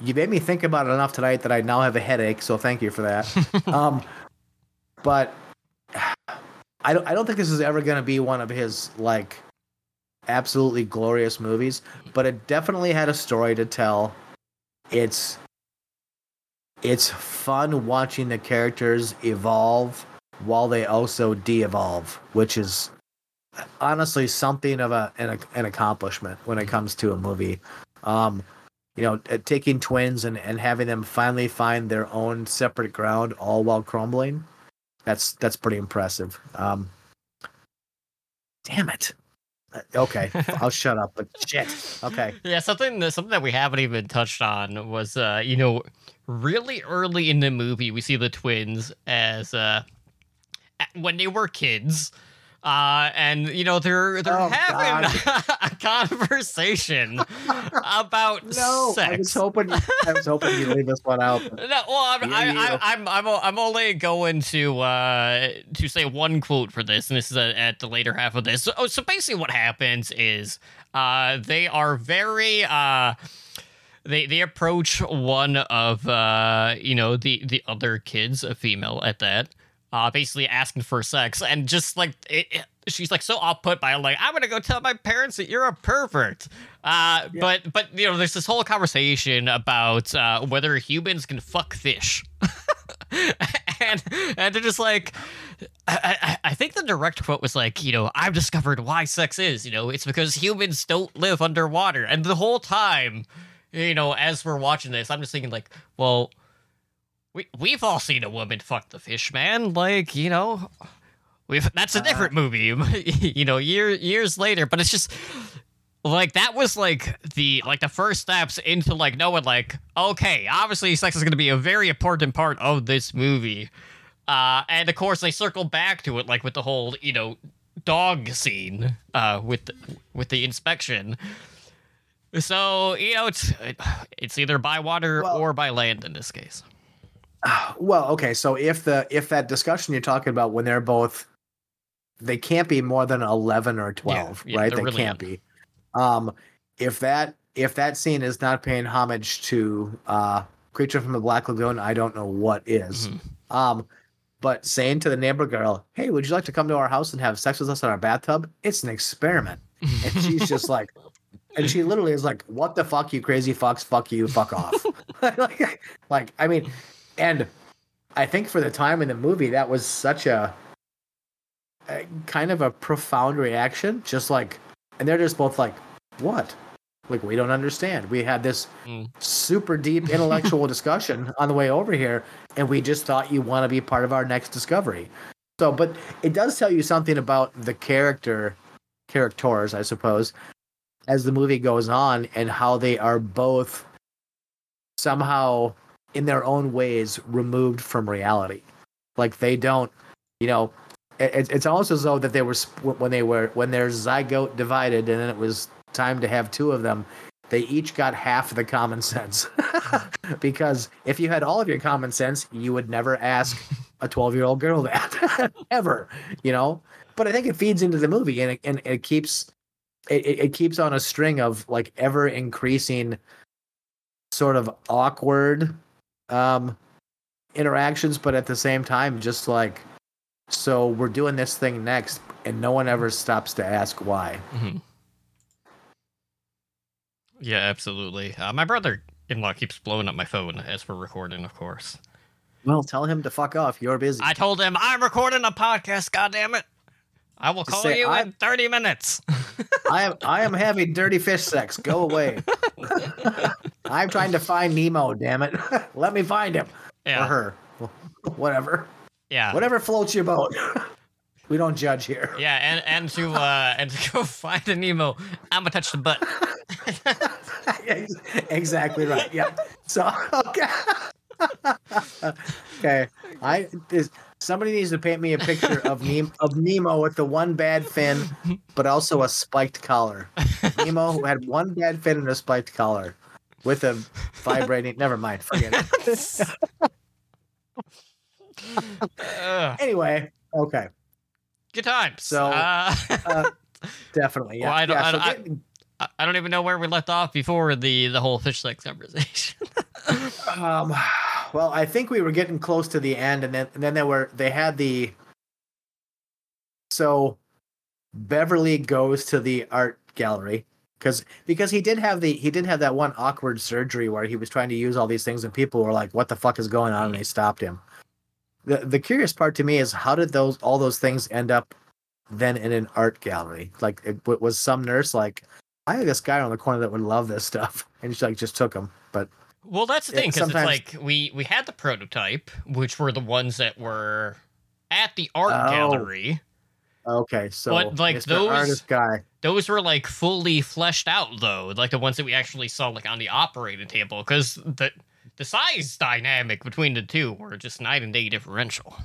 you made me think about it enough tonight that I now have a headache. So thank you for that. *laughs* um, but *sighs* I don't I don't think this is ever gonna be one of his like absolutely glorious movies, but it definitely had a story to tell. It's it's fun watching the characters evolve while they also de-evolve, which is honestly something of a an, an accomplishment when it comes to a movie. Um, you know, taking twins and, and having them finally find their own separate ground, all while crumbling. That's that's pretty impressive. Um, damn it. Uh, Okay, *laughs* I'll shut up. But shit. Okay. Yeah, something that something that we haven't even touched on was uh, you know, really early in the movie we see the twins as uh when they were kids. Uh, and you know they're they're Oh, having *laughs* a conversation *laughs* about No, sex. I was hoping I was hoping you'd leave this one out. No, well, I'm, Yeah, I, yeah. I, I'm, I'm, I'm only going to uh, to say one quote for this, and this is at, at the later half of this. So, oh, so basically, what happens is uh, they are very uh, they they approach one of uh, you know the the other kids, a female at that. Uh, basically asking for sex, and just like it, it- she's like so off put by like I'm gonna go tell my parents that you're a pervert. Uh, Yeah. but but you know, there's this whole conversation about uh, whether humans can fuck fish. *laughs* and and they're just like I, I, I think the direct quote was like, you know, I've discovered why sex is, you know, it's because humans don't live underwater. And the whole time, you know, as we're watching this, I'm just thinking like, well, we we've all seen a woman fuck the fish, man. Like, you know, we've that's a different movie, *laughs* you know, year years later. But it's just like that was like the like the first steps into like knowing like, okay, obviously sex is gonna be a very important part of this movie. Uh, and of course they circle back to it like with the whole, you know, dog scene uh with the, with the inspection. So, you know, it's it's either by water Well- or by land in this case. *sighs* Well, okay, so if the if that discussion you're talking about when they're both they can't be more than 11 or 12, yeah, right? they're really can't be. Um if that if that scene is not paying homage to uh Creature from the Black Lagoon, I don't know what is. Mhm. Um but saying to the neighbor girl, "Hey, would you like to come to our house and have sex with us in our bathtub?" It's an experiment. And she's *laughs* just like and she literally is like, "What the fuck, you crazy fucks? Fuck you, fuck off." *laughs* *laughs* like, like, I mean, and I think for the time in the movie, that was such a, a kind of a profound reaction. Just like, and they're just both like, "What?" Like, we don't understand. We had this Mm. super deep *laughs* intellectual discussion on the way over here, and we just thought you want to be part of our next discovery. So, but it does tell you something about the character, characters, I suppose, as the movie goes on, and how they are both somehow, in their own ways, removed from reality. Like they don't, you know, it, it's almost as though that they were when they were when their zygote divided, and then it was time to have two of them. They each got half the common sense. *laughs* because if you had all of your common sense, you would never ask a 12 year old girl that *laughs* ever, you know? But I think it feeds into the movie and it, and it keeps it it keeps on a string of like ever increasing sort of awkward um interactions, but at the same time, just like so we're doing this thing next and no one ever stops to ask why. Mhm. Yeah, absolutely. Uh, my brother-in-law keeps blowing up my phone as we're recording, of course. Well, tell him to fuck off. You're busy. I told him I'm recording a podcast. God damn it! I will call say you I- in 30 minutes. *laughs* I am I am having dirty fish sex. Go away. *laughs* I'm trying to find Nemo, damn it. *laughs* Let me find him. yeah, Or her. Whatever. yeah, Whatever floats your boat. we don't judge here. yeah. And and to uh and to go find a Nemo, I'm gonna touch the butt. exactly right. Yeah. So okay. okay. I this, somebody needs to paint me a picture of Nemo of Nemo with the one bad fin, but also a spiked collar. Nemo who had one bad fin and a spiked collar. With a vibrating *laughs* never mind, forget it. *laughs* Anyway, okay. good times. So, uh, *laughs* Uh, definitely. Yeah. Well, I don't- yeah, I so don't- get- I- don't even know where we left off before the the whole fish sex conversation. *laughs* Um, well, I think we were getting close to the end, and then and then they were they had the. So, Beverly goes to the art gallery because because he did have the he did have that one awkward surgery where he was trying to use all these things, and people were like, "What the fuck is going on?" and they stopped him. the The curious part to me is how did those all those things end up then in an art gallery? Like, it, was some nurse like, "I have this guy on the corner that would love this stuff," *laughs* and she like just took him, but. Well, that's the thing because it's like we we had the prototype, which were the ones that were at the art Oh. gallery. Okay, so But, like, Mr. those- artist guy. Those were like fully fleshed out though, like the ones that we actually saw like on the operating table, because the the size dynamic between the two were just night and day differential.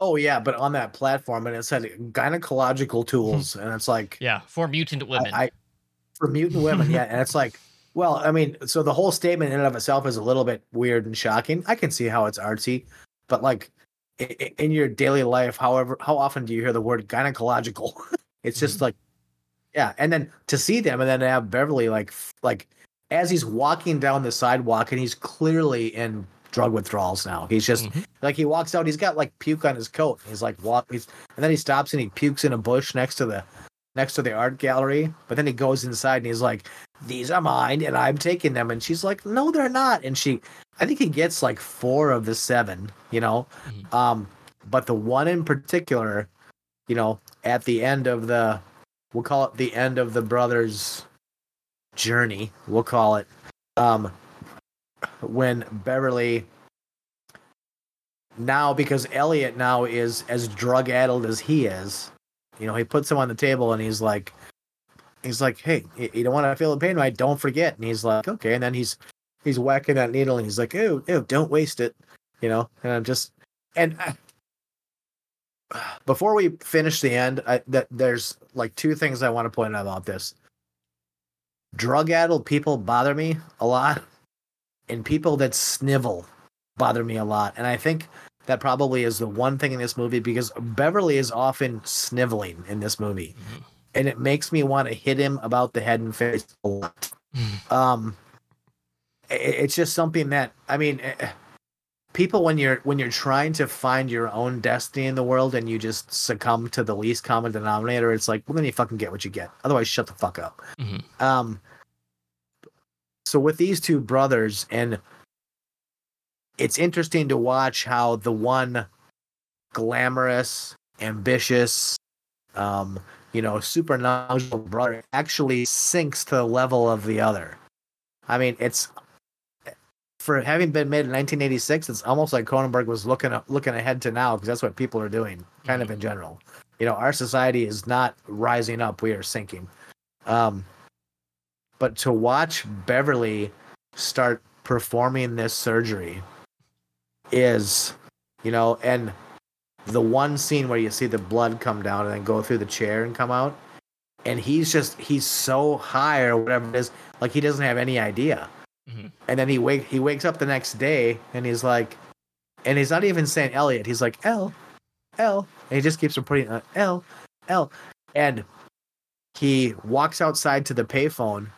Oh yeah, but on that platform, and it said gynecological tools, *laughs* and it's like Yeah, for mutant women. I, I for mutant women, yeah, and it's like, well, I mean, so the whole statement in and of itself is a little bit weird and shocking. I can see how it's artsy, but like in your daily life, however, how often do you hear the word gynecological? *laughs* it's just like, yeah, and then to see them, and then have Beverly like, like as he's walking down the sidewalk, and he's clearly in drug withdrawals now. He's just Mhm. like he walks out. He's got like puke on his coat. He's like walk. He's and then he stops and he pukes in a bush next to the next to the art gallery. But then he goes inside and he's like, "These are mine, and I'm taking them." And she's like, "No, they're not." And she, I think he gets like four of the seven. You know, Mhm. um, but the one in particular, you know, at the end of the, we'll call it the end of the brothers' journey. We'll call it, um, when Beverly now because Elliot now is as drug addled as he is, you know, he puts him on the table and he's like, he's like, hey, you don't want to feel the pain, right? Don't forget. And he's like, okay. And then he's he's whacking that needle and he's like, ew, ew, don't waste it, you know. And I'm just and. uh, *sighs* before we finish the end, I, that there's like two things I want to point out about this. Drug addled people bother me a lot, and people that snivel bother me a lot. And I think that probably is the one thing in this movie because Beverly is often sniveling in this movie, Mhm. and it makes me want to hit him about the head and face a lot. Um, i- it's just something that I mean, eh, people when you're when you're trying to find your own destiny in the world and you just succumb to the least common denominator, it's like, well, then you fucking get what you get. Otherwise, shut the fuck up. Mhm. Um, so with these two brothers, and it's interesting to watch how the one glamorous, ambitious, um, you know, super knowledgeable brother actually sinks to the level of the other. I mean, it's for having been made in 1986. It's almost like Cronenberg was looking up, looking ahead to now because that's what people are doing, kind of in general. You know, our society is not rising up; we are sinking. Um, but to watch Beverly start performing this surgery is, you know, and the one scene where you see the blood come down and then go through the chair and come out, and he's just he's so high or whatever it is, like he doesn't have any idea. Mhm. And then he wake he wakes up the next day and he's like, and he's not even saying Elliot. He's like L, L, and he just keeps repeating uh, L, L, and he walks outside to the payphone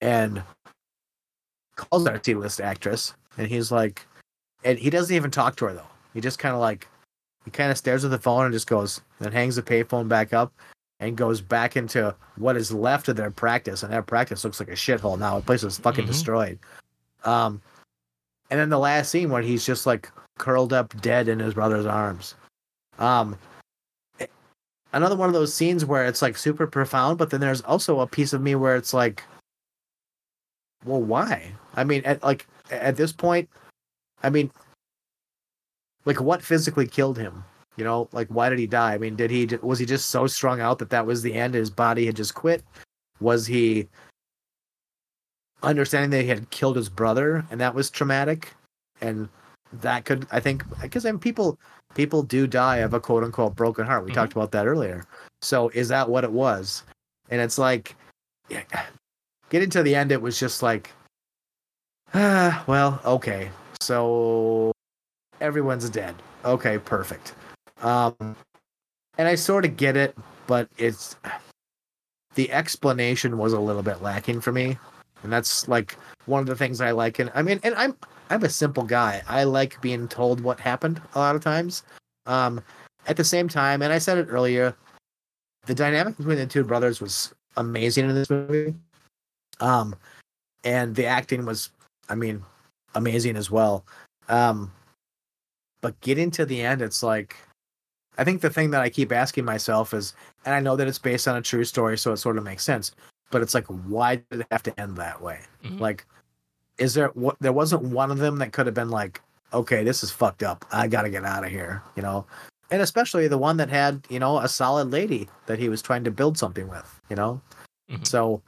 and calls our T-list actress, and he's like, and he doesn't even talk to her though. He just kind of like, he kind of stares at the phone and just goes, then hangs the payphone back up, and goes back into what is left of their practice, and their practice looks like a shithole now. The place is fucking Mhm. destroyed. Um, and then the last scene where he's just like curled up dead in his brother's arms. Um, another one of those scenes where it's like super profound, but then there's also a piece of me where it's like, well, why? I mean, at like at this point, I mean, like what physically killed him? You know, like why did he die? I mean, did he was he just so strung out that that was the end? His body had just quit. Was he understanding that he had killed his brother and that was traumatic? And that could, I think, because I mean, people people do die of a quote unquote broken heart. We Mhm. talked about that earlier. So is that what it was? And it's like, yeah, getting to the end, it was just like, ah, *sighs* well, okay, so everyone's dead. Okay, perfect. Um, and I sort of get it, but it's the explanation was a little bit lacking for me, and that's like one of the things I like. And I mean, and I'm I'm a simple guy. I like being told what happened a lot of times. Um, at the same time, and I said it earlier, the dynamic between the two brothers was amazing in this movie. Um, and the acting was, I mean, amazing as well. Um, but getting to the end, it's like, I think the thing that I keep asking myself is, and I know that it's based on a true story, so it sort of makes sense. But it's like, why did it have to end that way? Mhm. Like, is there what? There wasn't one of them that could have been like, okay, this is fucked up. I got to get out of here, you know. And especially the one that had, you know, a solid lady that he was trying to build something with, you know. Mhm. So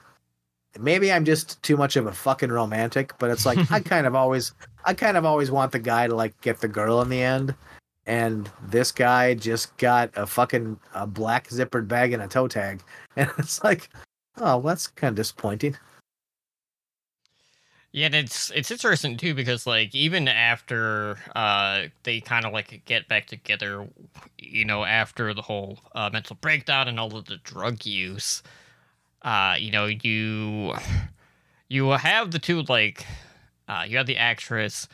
maybe I'm just too much of a fucking romantic, but it's like I *laughs* kind of always, I kind of always want the guy to like get the girl in the end. And this guy just got a fucking a black zippered bag and a toe tag, *laughs* and it's like, oh, well, that's kind of disappointing. Yeah, and it's it's interesting too because like even after uh they kind of like get back together, you know, after the whole uh, mental breakdown and all of the drug use, uh, you know, you you have the two like uh you have the actress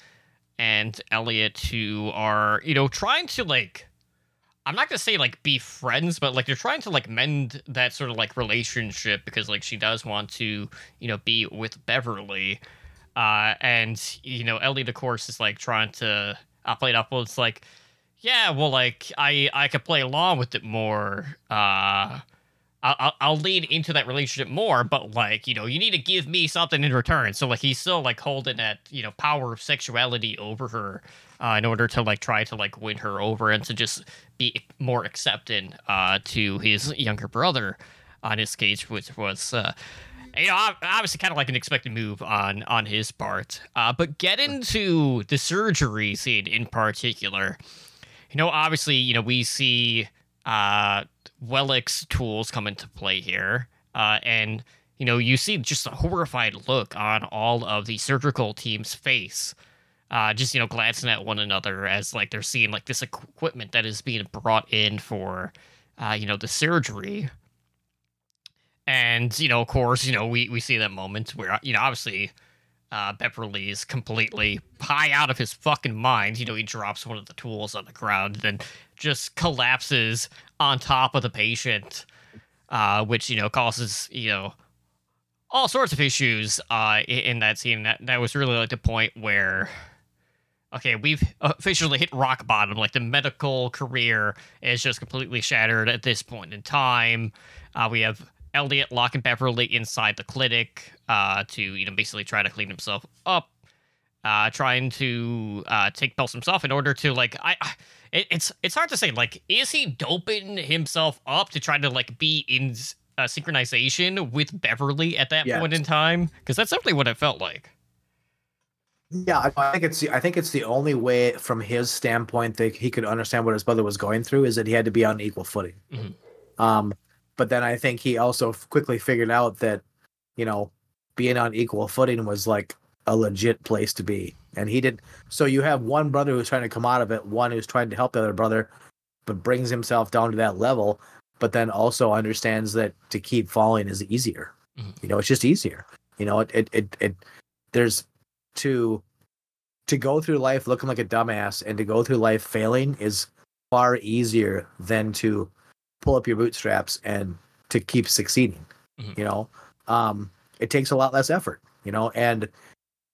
and Elliot who are, you know, trying to like I'm not gonna say like be friends, but like they're trying to like mend that sort of like relationship because like she does want to, you know, be with Beverly. Uh and you know, Elliot of course is like trying to uh, play it up well it's like yeah, well like I I could play along with it more. Uh I'll, I'll lean into that relationship more, but like you know, you need to give me something in return. So like he's still like holding that you know power of sexuality over her uh, in order to like try to like win her over and to just be more accepting uh, to his younger brother on his case, which was. Uh, you know, obviously, kind of like an expected move on on his part. Uh, but get into the surgery scene in particular. You know, obviously, you know we see uh, Wolleck's tools come into play here, uh, and you know you see just a horrified look on all of the surgical team's face, uh, just you know glancing at one another as like they're seeing like this equipment that is being brought in for, uh, you know, the surgery. And you know, of course, you know we we see that moment where you know obviously uh, Beverly is completely high out of his fucking mind. You know, he drops one of the tools on the ground, then just collapses on top of the patient, uh, which you know causes you know all sorts of issues uh, in that scene. That that was really like the point where. Okay, we've officially hit rock bottom. Like the medical career is just completely shattered at this point in time. Uh, we have Elliot locking Beverly inside the clinic uh, to you know basically try to clean himself up, uh, trying to uh, take pills himself in order to like I, I it, it's it's hard to say like is he doping himself up to try to like be in uh, synchronization with Beverly at that Yes. point in time because that's simply what it felt like. Yeah, I think it's the, I think it's the only way from his standpoint that he could understand what his brother was going through is that he had to be on equal footing. Mhm. Um, but then I think he also quickly figured out that, you know, being on equal footing was like a legit place to be, and he did. So you have one brother who's trying to come out of it, one who's trying to help the other brother, but brings himself down to that level, but then also understands that to keep falling is easier. Mhm. You know, it's just easier. You know, it it it, it there's to to go through life looking like a dumbass and to go through life failing is far easier than to pull up your bootstraps and to keep succeeding Mhm. you know um it takes a lot less effort you know and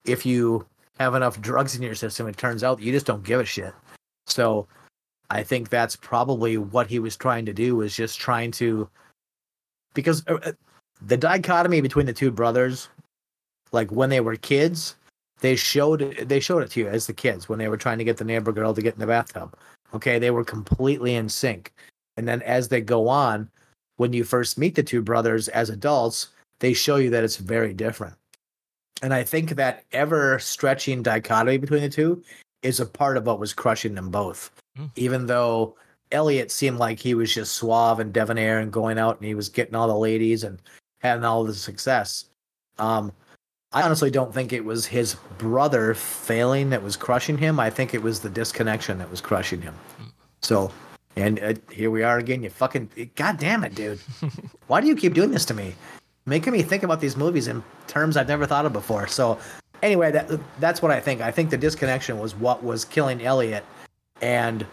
if you have enough drugs in your system it turns out you just don't give a shit. So i think that's probably what he was trying to do was just trying to because uh, uh, the dichotomy between the two brothers like when they were kids they showed they showed it to you as the kids when they were trying to get the neighbor girl to get in the bathtub. Okay they were completely in sync. And then as they go on when you first meet the two brothers as adults they show you that it's very different and i think that ever stretching dichotomy between the two is a part of what was crushing them both Hmm. even though elliot seemed like he was just suave and debonair and going out and he was getting all the ladies and having all the success um I honestly don't think it was his brother failing that was crushing him. I think it was the disconnection that was crushing him. So, and uh, here we are again. You fucking, god damn it, dude. *laughs* Why do you keep doing this to me? Making me think about these movies in terms I've never thought of before. So, anyway, that that's what I think. I think the disconnection was what was killing Elliot, and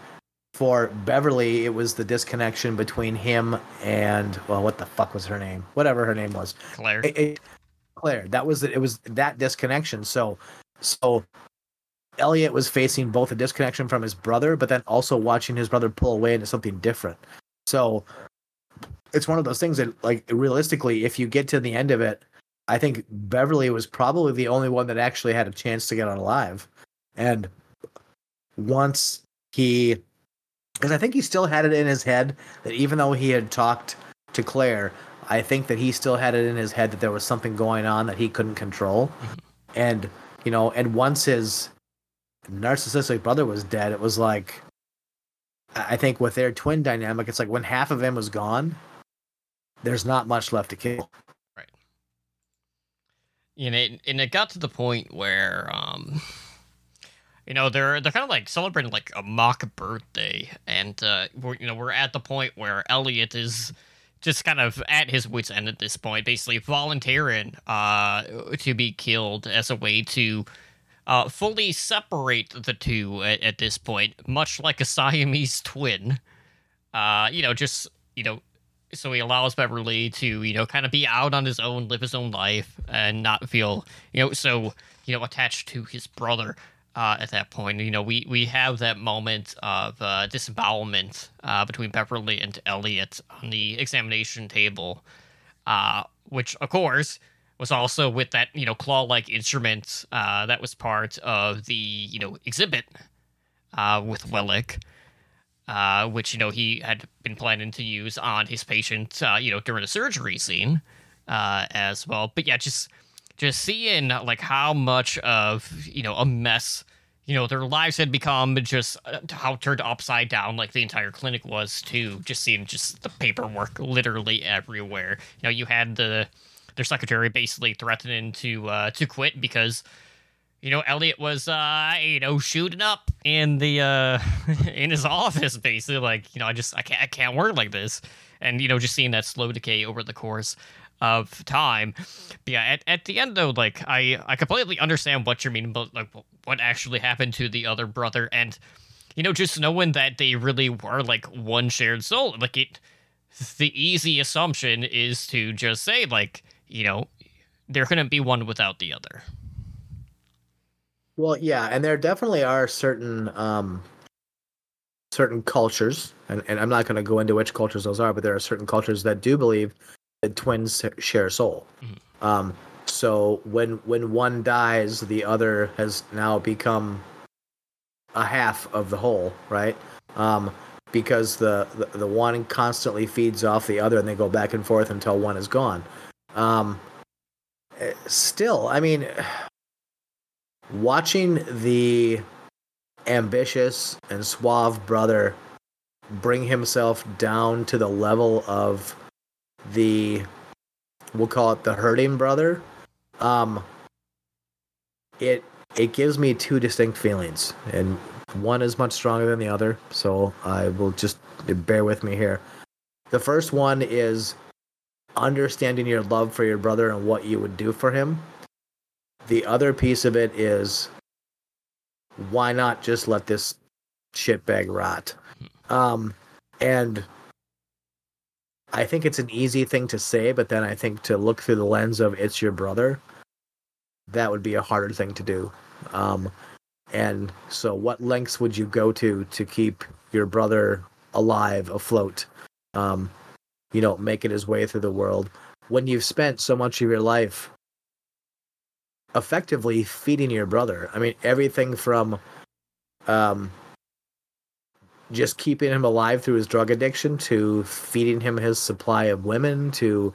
for Beverly, it was the disconnection between him and well, what the fuck was her name? Whatever her name was. Claire. It- it- Claire. That was it. Was that disconnection? So, so Elliot was facing both a disconnection from his brother, but then also watching his brother pull away into something different. So, it's one of those things that, like, realistically, if you get to the end of it, I think Beverly was probably the only one that actually had a chance to get out alive. And once he, because I think he still had it in his head that even though he had talked to Claire, I think that he still had it in his head that there was something going on that he couldn't control. Mm-hmm. And, you know, and once his narcissistic brother was dead, it was like, I I think with their twin dynamic, it's like when half of him was gone, there's not much left to kill. Right. you know, and- it got to the point where, um, you know, they're they're kind of like celebrating like a mock birthday, and uh, we're you know we're at the point where Elliot is just kind of at his wits end at this point, basically volunteering uh to be killed as a way to uh, fully separate the two at, at this point, much like a *laughs* Siamese twin. Uh, you know, just you know, so he allows Beverly to you know kind of be out on his own, live his own life, and not feel you know so you know attached to his brother. Uh, at that point, you know, we we have that moment of uh, disembowelment uh, between Beverly and Elliot on the examination table, uh, which of course was also with that you know claw-like instrument uh, that was part of the you know exhibit uh, with Wolleck, uh, which you know he had been planning to use on his patient, uh, you know, during the surgery scene uh, as well. But yeah, just just seeing like how much of you know a mess you know their lives had become just uh, how turned upside down like the entire clinic was too just seeing just the paperwork literally everywhere you know you had the their secretary basically threatening to uh to quit because you know Elliot was uh you know shooting up in the uh *laughs* in his office basically like you know I just I can't I can't work like this. And you know just seeing that slow decay over the course of time. But yeah at, at the end though like I I completely understand what you're meaning, but like what actually happened to the other brother and you know just knowing that they really were like one shared soul. Like it the easy assumption is to just say like you know there couldn't be one without the other Well, yeah, and there definitely are certain um, certain cultures, and, and I'm not going to go into which cultures those are, but there are certain cultures that do believe that twins share a soul. Mhm. Um, so when when one dies, the other has now become a half of the whole, right? Um, because the, the the one constantly feeds off the other, and they go back and forth until one is gone. Um, eh, still, I mean watching the ambitious and suave brother bring himself down to the level of the we'll call it the hurting brother um it it gives me two distinct feelings and one is much stronger than the other so i will just bear with me here. The first one is understanding your love for your brother and what you would do for him the other piece of it is why not just let this shitbag rot? Um, and I think it's an easy thing to say, but then I think to look through the lens of it's your brother, that would be a harder thing to do. Um, and so, what lengths would you go to to keep your brother alive, afloat? Um, you know, making his way through the world when you've spent so much of your life effectively feeding your brother. I mean, everything from um, just keeping him alive through his drug addiction to feeding him his supply of women to,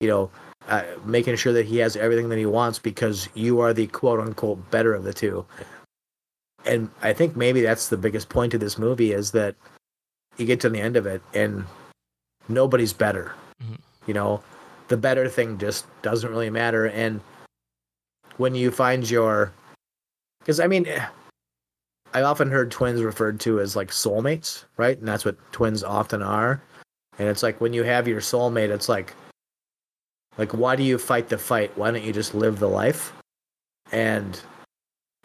you know, uh, making sure that he has everything that he wants because you are the quote unquote better of the two. And I think maybe that's the biggest point of this movie is that you get to the end of it and nobody's better. Mhm. You know, the better thing just doesn't really matter. And when you find your because i mean i often heard twins referred to as like soulmates right? And that's what twins often are. And it's like when you have your soulmate it's like like why do you fight the fight? Why don't you just live the life? And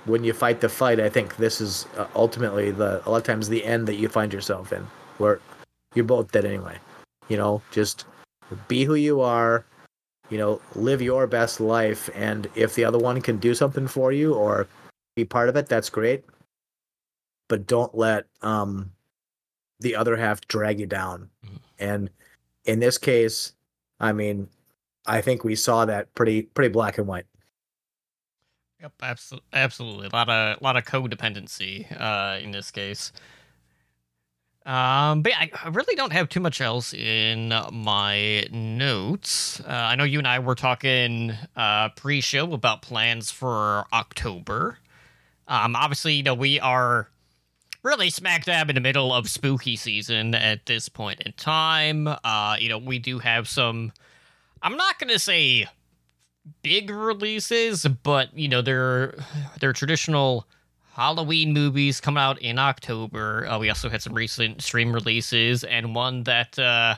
when you fight the fight i think this is uh, ultimately the a lot of times the end that you find yourself in where you're both dead anyway. You know just be who you are you know, live your best life. And if the other one can do something for you or be part of it, that's great. But don't let um, the other half drag you down. Mhm. And in this case, I mean, I think we saw that pretty pretty black and white. Yep, absolutely, absolutely. A lot of a lot of codependency uh, in this case. Um, but I, I really don't have too much else in my notes. Uh, I know you and I were talking uh, pre-show about plans for October. Um, obviously, you know we are really smack dab in the middle of spooky season at this point in time. Uh, you know we do have some. I'm not gonna say big releases, but you know they're they're traditional Halloween movies coming out in October. Uh, we also had some recent stream releases and one that uh,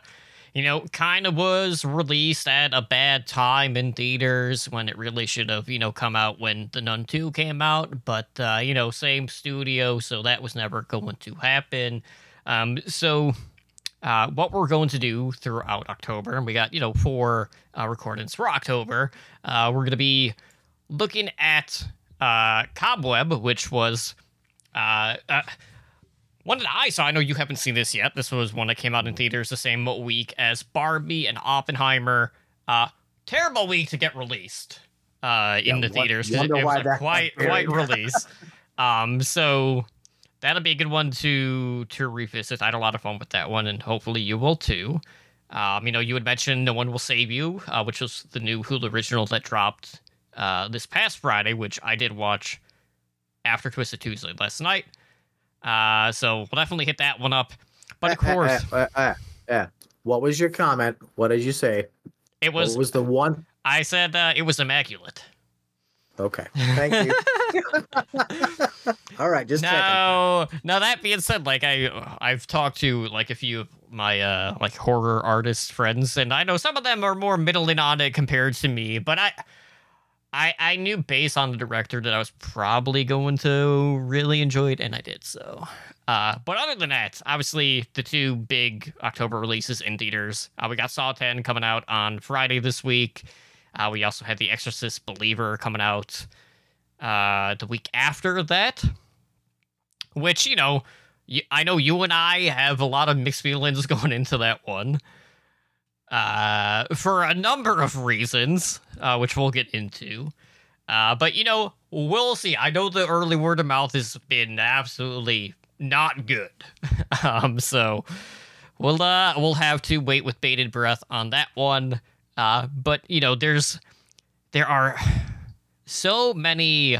you know, kind of was released at a bad time in theaters when it really should have, you know, come out when The Nun 2 came out. But, uh, you know, same studio, so that was never going to happen. Um, so, uh, what we're going to do throughout October, and we got, you know, four uh, recordings for October, uh, we're going to be looking at uh, Cobweb, which was. Uh, uh, one that I saw, I know you haven't seen this yet. This was one that came out in theaters the same week as Barbie and Oppenheimer. Uh, terrible week to get released uh, in Yeah, the theaters. wonder it was a quite quite release. *laughs* um, so that'll be a good one to to revisit. I had a lot of fun with that one, and hopefully you will too. Um, you know, you had mentioned "No One Will Save You," uh, which was the new Hulu original that dropped uh, this past Friday, which I did watch after Twisted Tuesday last night. Uh, so we'll definitely hit that one up. But of Uh, *laughs* uh, course, uh, uh, what was your comment? What did you say? it was. what was the one? I said uh, it was immaculate. Okay, thank you. *laughs* *laughs* All right, just checking. No, now that being said, like I, I've talked to like a few of my uh like horror artist friends, and I know some of them are more middling on it compared to me. But I, I, I knew based on the director that I was probably going to really enjoy it, and I did so. Uh, but other than that, obviously the two big October releases in theaters. Uh, we got Saw 10 coming out on Friday this week. Uh, we also had The Exorcist Believer coming out uh, the week after that which you know I know you and i have a lot of mixed feelings *laughs* going into that one uh for a number of reasons uh which we'll get into. Uh but you know we'll see. I know the early word of mouth has been absolutely not good. *laughs* Um so we'll uh we'll have to wait with bated breath on that one. Uh but you know there's there are *sighs* so many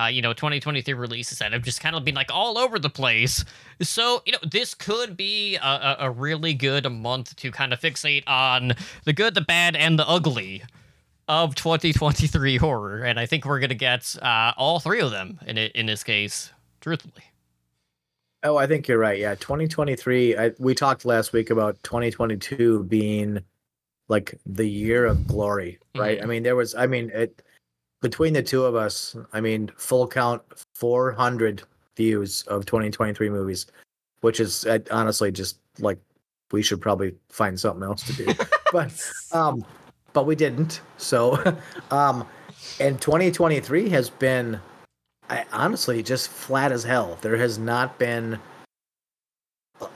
uh, you know 2023 releases that have just kind of been like all over the place so you know this could be a, a, really good month to kind of fixate on the good the bad and the ugly of 2023 horror and i think we're gonna get uh, all three of them in in this case truthfully Oh, I think you're right. Yeah, 2023. I, we talked last week about 2022 being like the year of glory, right? Mhm. I mean, there was. I mean, it between the two of us. I mean, full count 400 views of 2023 movies, which is uh, honestly just like we should probably find something else to do. *laughs* but um, but we didn't. So, *laughs* um, and 2023 has been I honestly just flat as hell. There has not been.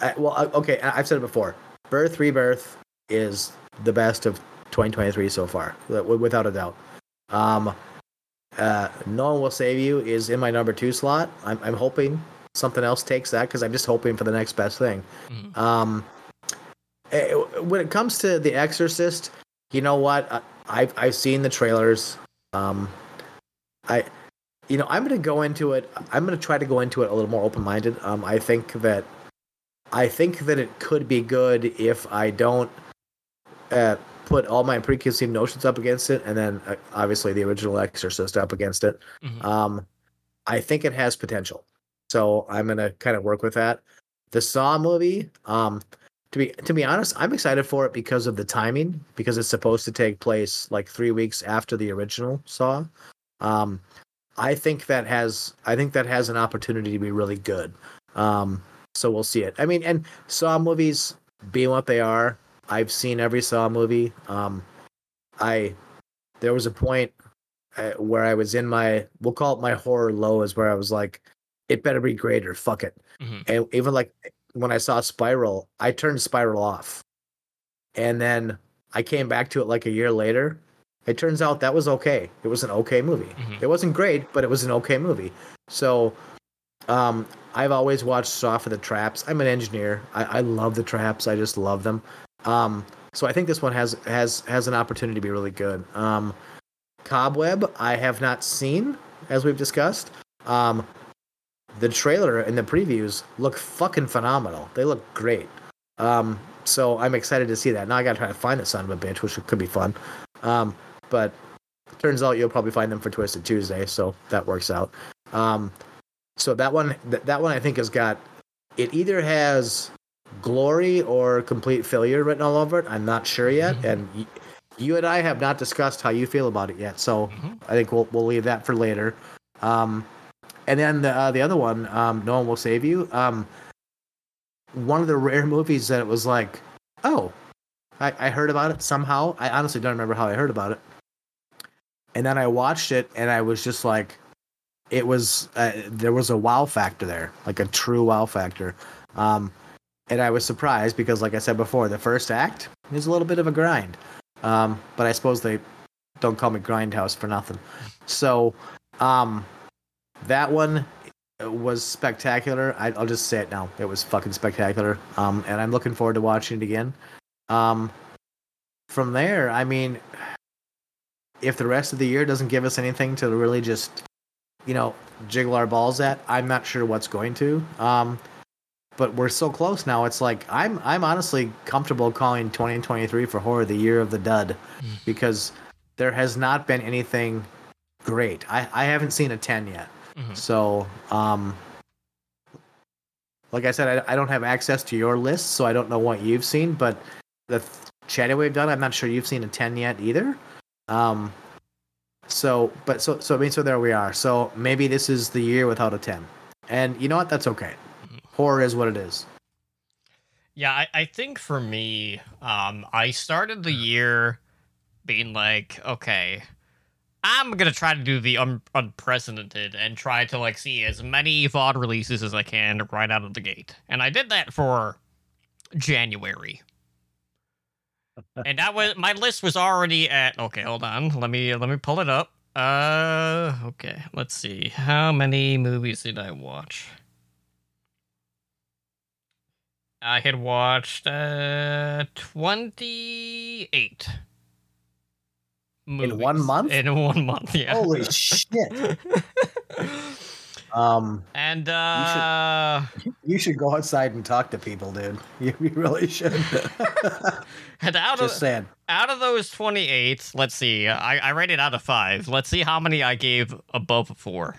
I, well, okay, I- I've said it before. Birth Rebirth is the best of 2023 so far, without a doubt. Um, uh, no one will save you is in my number two slot. I'm, I'm hoping something else takes that because I'm just hoping for the next best thing. Mhm. Um, eh, when it comes to The Exorcist, you know what? I, I've I've seen the trailers. Um, I, you know, I'm gonna go into it. I'm gonna try to go into it a little more open minded. Um, I think that, I think that it could be good if I don't, uh, put all my preconceived notions up against it, and then uh, obviously the original Exorcist up against it. Mhm. Um, I think it has potential, so I'm gonna kind of work with that. The Saw movie, um, to be to be honest, I'm excited for it because of the timing, because it's supposed to take place like three weeks after the original Saw. Um, I think that has I think that has an opportunity to be really good. Um, so we'll see it. I mean, and Saw movies being what they are, I've seen every Saw movie. Um, I there was a point uh, where I was in my we'll call it my horror low is where I was like, it better be great or fuck it. Mhm. And even like when I saw Spiral, I turned Spiral off, and then I came back to it like a year later. It turns out that was okay. It was an okay movie. Mhm. It wasn't great, but it was an okay movie. So, um, I've always watched Saw for the traps. I'm an engineer. I, I love the traps. I just love them. Um, so I think this one has has has an opportunity to be really good. Um, Cobweb, I have not seen, as we've discussed. Um, the trailer and the previews look fucking phenomenal. They look great. Um, so I'm excited to see that. Now I gotta try to find the son of a bitch, which could be fun. Um, but turns out you'll probably find them for Twisted Tuesday, so that works out. Um, so that one, th- that one I think has got. It either has glory or complete failure written all over it. I'm not sure yet, Mhm. and y- you and I have not discussed how you feel about it yet. So Mhm. I think we'll we'll leave that for later. Um, and then the uh, the other one, um, no one will save you. Um, one of the rare *laughs* movies that it was like, oh, I, I heard about it somehow. I honestly don't remember how I heard about it. And then I watched it, and I was just like, it was uh, there was a wow factor there, like a true wow factor. Um, and I was surprised because, like I said before, the first act is a little bit of a grind. Um, but I suppose they don't call me Grindhouse for nothing. So, um, that one was spectacular. I, I'll just say it now. It was fucking spectacular. Um, and I'm looking forward to watching it again. Um, from there, I mean, if the rest of the year doesn't give us anything to really just, you know, jiggle our balls at, I'm not sure what's going to. Um, but we're so close now. It's like I'm I'm honestly comfortable calling 2023 for horror the year of the dud, Mm. because there has not been anything great. I I haven't seen a 10 yet. Mhm. So, um, like I said, I, I don't have access to your list, so I don't know what you've seen. But the th- chatting we've done, I'm not sure you've seen a ten yet either. Um, so, but so so I mean, so there we are. So maybe this is the year without a ten, and you know what? That's okay. Horror is what it is. Yeah, I, I think for me, um, I started the year being like, okay, I'm gonna try to do the un- unprecedented and try to like see as many VOD releases as I can right out of the gate, and I did that for January. and that was my list was already at okay hold on. Let me let me pull it up. Uh okay let's see. How many movies did i watch I had watched uh 28 In one month? In one month, yeah. Holy shit! *laughs* Um, and uh you should go outside and talk to people, dude. *laughs* You, you really should. *laughs* and out Just of saying. out of those 28, let's see. I I rated out of 5. Let's see how many I gave above a 4.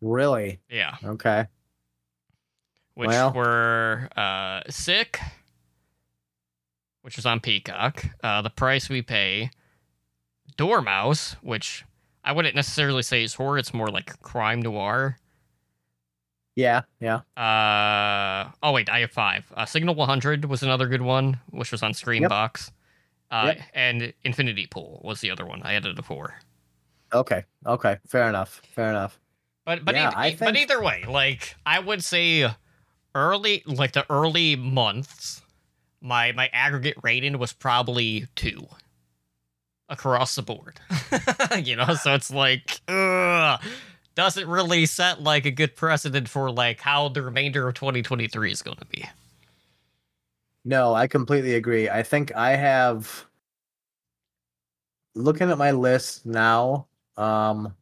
4. Really? Yeah. Okay. which Well. were uh, Sick, which was on Peacock, uh, The Price We Pay, Dormouse, which I wouldn't necessarily say is horror, it's more like crime noir. Yeah. Yeah. Uh, oh, wait, I have five. Uh, Signal 100 was another good one, which was on Screambox. Uh, Yep. And Infinity Pool was the other one. I added a four. Okay. Okay. Fair enough. Fair enough. But but, Yeah, eith- I but either way, like I would say early like the early months, my my aggregate rating was probably two across the board. *laughs* you know, so it's like ugh, doesn't really set like a good precedent for like how the remainder of 2023 is going to be. No, I completely agree. I think I have looking at my list now, um,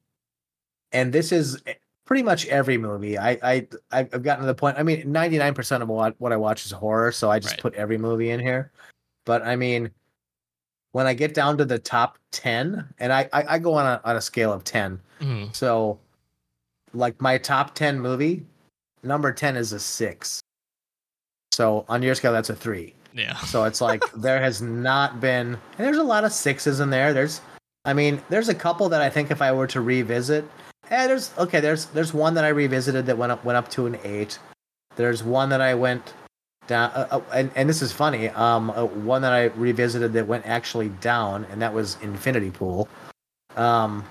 and this is pretty much every movie. I I I've gotten to the point. I mean, ninety nine percent of what what I watch is horror, so I just Right. put every movie in here. But I mean, when I get down to the top ten, and I I, I go on a on a scale of ten. Mhm. So, like my top 10 movie, number 10 is a six. So on your scale, that's a three. Yeah. So it's like *laughs* there has not been, and there's a lot of sixes in there. There's, I mean, there's a couple that I think if I were to revisit, eh, there's okay. There's there's one that I revisited that went up went up to an eight. There's one that I went down, uh, uh, and and this is funny. Um, uh, one that I revisited that went actually down, and that was Infinity Pool. Um,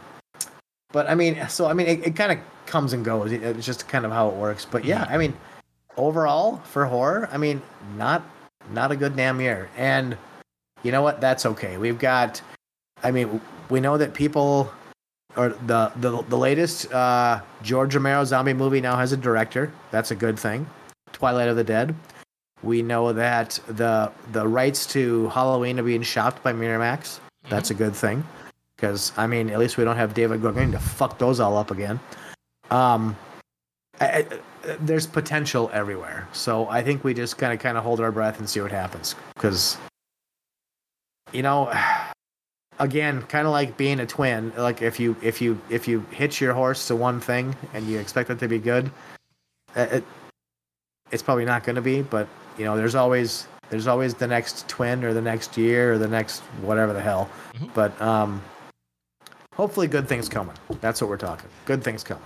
but I mean, so I mean, it, it kind of comes and goes. It- It's just kind of how it works. But yeah, I mean, overall for horror, I mean, not not a good damn year. And you know what? That's okay. We've got. I mean, we know that people, or the the the latest uh, George Romero zombie movie now has a director. That's a good thing. Twilight of the Dead. We know that the the rights to Halloween are being shopped by Miramax. That's a good thing, because I mean, at least we don't have David Gordon to fuck those all up again. Um, I, I, there's potential everywhere, so I think we just kind of kind of hold our breath and see what happens, because you know, again, kind of like being a twin. Like if you if you if you hitch your horse to one thing and you expect it to be good, uh, it, it's probably not going to be. But you know, there's always there's always the next twin or the next year or the next whatever the hell. Mhm. But um, hopefully, good things coming. That's what we're talking. Good things coming.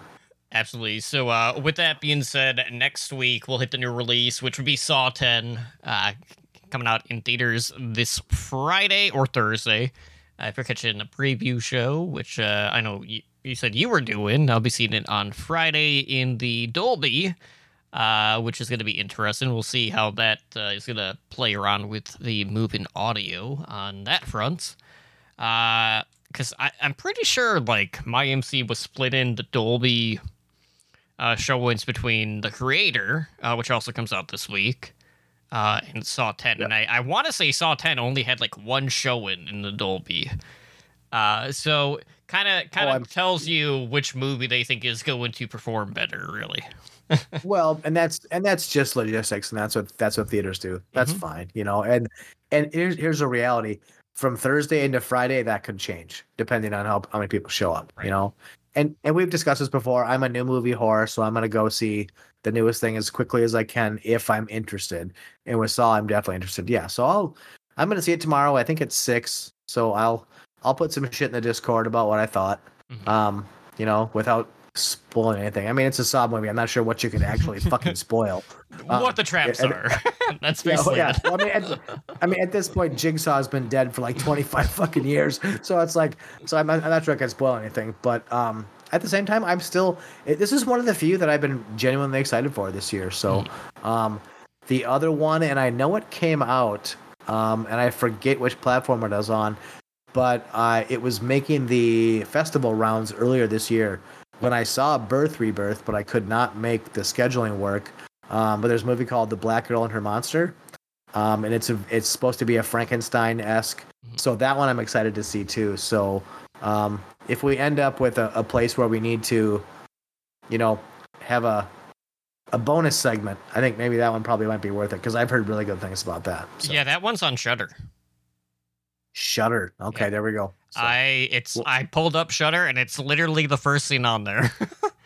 Absolutely. So, uh, with that being said, next week we'll hit the new release, which would be Saw 10, uh, coming out in theaters this Friday or Thursday. Uh, you're catching a preview show, which uh, I know you, you said you were doing, I'll be seeing it on Friday in the Dolby, uh, which is going to be interesting. We'll see how that uh, is going to play around with the moving audio on that front. Because I'm pretty sure, like, my MC was split into Dolby uh, showings between the creator, uh, which also comes out this week, uh, and Saw 10. And I, I want to say Saw 10 only had like one showing in in the Dolby. Uh, so kind of kind Oh, of I'm- tells you which movie they think is going to perform better, really. *laughs* well and that's and that's just logistics and that's what that's what theaters do that's Mhm. fine you know and and here's here's a reality from thursday into friday that could change depending on how, how many people show up Right. you know and and we've discussed this before i'm a new movie horror so i'm going to go see the newest thing as quickly as i can if i'm interested and with saw i'm definitely interested yeah so i'll i'm going to see it tomorrow i think it's six so i'll i'll put some shit in the discord about what i thought Mhm. um you know without spoiling anything i mean it's a saw movie i'm not sure what you can actually fucking *laughs* spoil Uh, what the traps and- are. *laughs* That's yeah, basically yeah. it. Well, I mean, at, I mean, at this point, Jigsaw's been dead for like 25 fucking years. *laughs* So it's like, so I'm, I'm not sure I can spoil anything, but um, at the same time, I'm still. It, this is one of the few that I've been genuinely excited for this year. So, um, the other one, and I know it came out, um, and I forget which platform it was on, but uh, it was making the festival rounds earlier this year. When I saw Birth Rebirth, but I could not make the scheduling work. Um, but there's a movie called The Black Girl and Her Monster, um, and it's a, it's supposed to be a Frankenstein esque. Mhm. So that one I'm excited to see too. So um, if we end up with a, a place where we need to, you know, have a a bonus segment, I think maybe that one probably might be worth it because I've heard really good things about that. So. Yeah, that one's on Shudder. Shudder. Okay, Yeah. there we go. So, I it's Well- I pulled up Shudder and it's literally the first scene on there.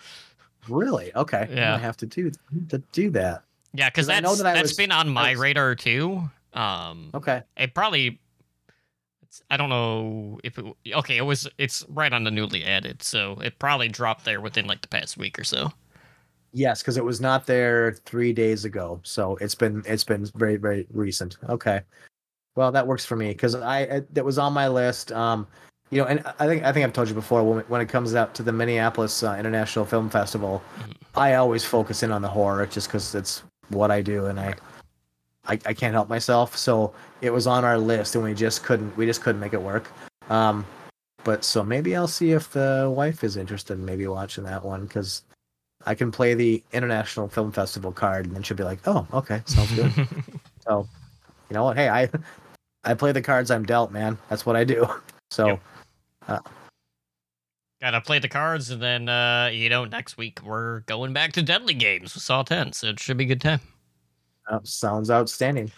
*laughs* really? Okay. Yeah. gonna have to do to do that. yeah, because 'Cause I that's that I that's was- been on my was- radar too. Um, Okay. it probably I don't know if it okay. It was it's right on the newly added, so it probably dropped there within like the past week or so. Yes, because it was not there three days ago, so it's been it's been very very recent. Okay, well that works for me because I that was on my list. Um, you know, and I think I think I've told you before when when it comes out to the Minneapolis uh, International Film Festival, Mhm. I always focus in on the horror just because it's what I do, and I, I I can't help myself. So it was on our list, and we just couldn't we just couldn't make it work. Um, but so maybe I'll see if the wife is interested in maybe watching that one because I can play the International Film Festival card, and then she'll be like, "Oh, okay, sounds good." *laughs* so, you know what? Hey, I I play the cards I'm dealt, man. That's what I do. *laughs* So, Yep. Gotta play the cards, and then uh, you know next week we're going back to Deadly Games with Saw Ten, so it should be a good time. Sounds outstanding.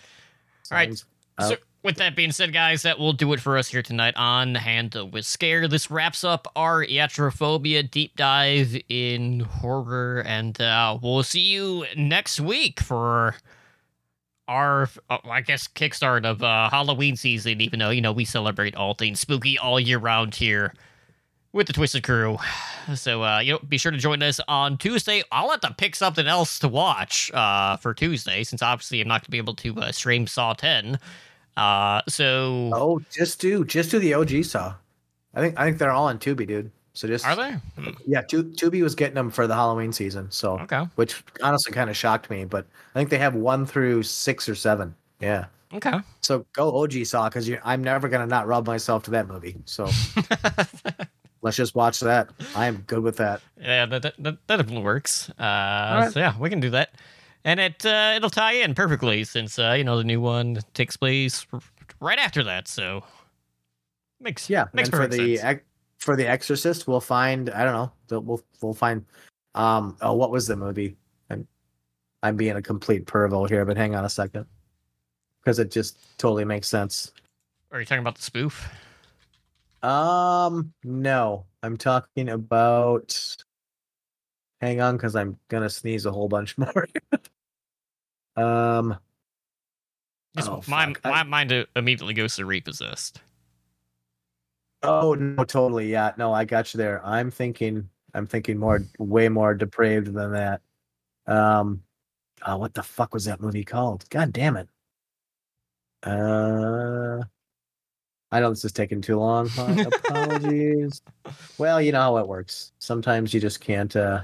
All right. Sounds- Uh, So, with that being said, guys, that will do it for us here tonight on Handle with Scare. This wraps up our iatrophobia deep dive in horror, and uh, we'll see you next week for our, uh, I guess, kickstart of uh, Halloween season. Even though you know we celebrate all things spooky all year round here with the Twisted Crew. So uh, you know, be sure to join us on Tuesday. I'll have to pick something else to watch uh, for Tuesday, since obviously I'm not going to be able to uh, stream Saw 10. Uh, so oh, just do just do the OG saw. I think I think they're all on Tubi, dude. So just are they? Hmm, Yeah, Tu- Tubi was getting them for the Halloween season. So, Okay, which honestly kind of shocked me, but I think they have one through six or seven. Yeah. okay. So go OG Saw because I'm never gonna not rub myself to that movie. So *laughs* let's just watch that. I am good with that. yeah, that, that, that, that definitely works. Uh, right. So yeah, we can do that, and it uh, it'll tie in perfectly since uh, you know the new one takes place right after that. So makes Yeah. makes and for the sense. ex- for the Exorcist, we'll find I don't know. We'll we'll find. Um. Oh, what was the movie? I'm I'm being a complete pervo here, but hang on a second, because it just totally makes sense. Are you talking about the spoof? Um, no, I'm talking about. Hang on, because I'm gonna sneeze a whole bunch *laughs* more. um, Oh, my fuck. I- my mind immediately goes to repossessed. oh no, totally, yeah, no, I got you there. I'm thinking, I'm thinking more, way more depraved than that. Um, uh, what the fuck was that movie called? God damn it. Uh, I know this is taking too long. *laughs* Apologies. well, you know how it works. Sometimes you just can't. uh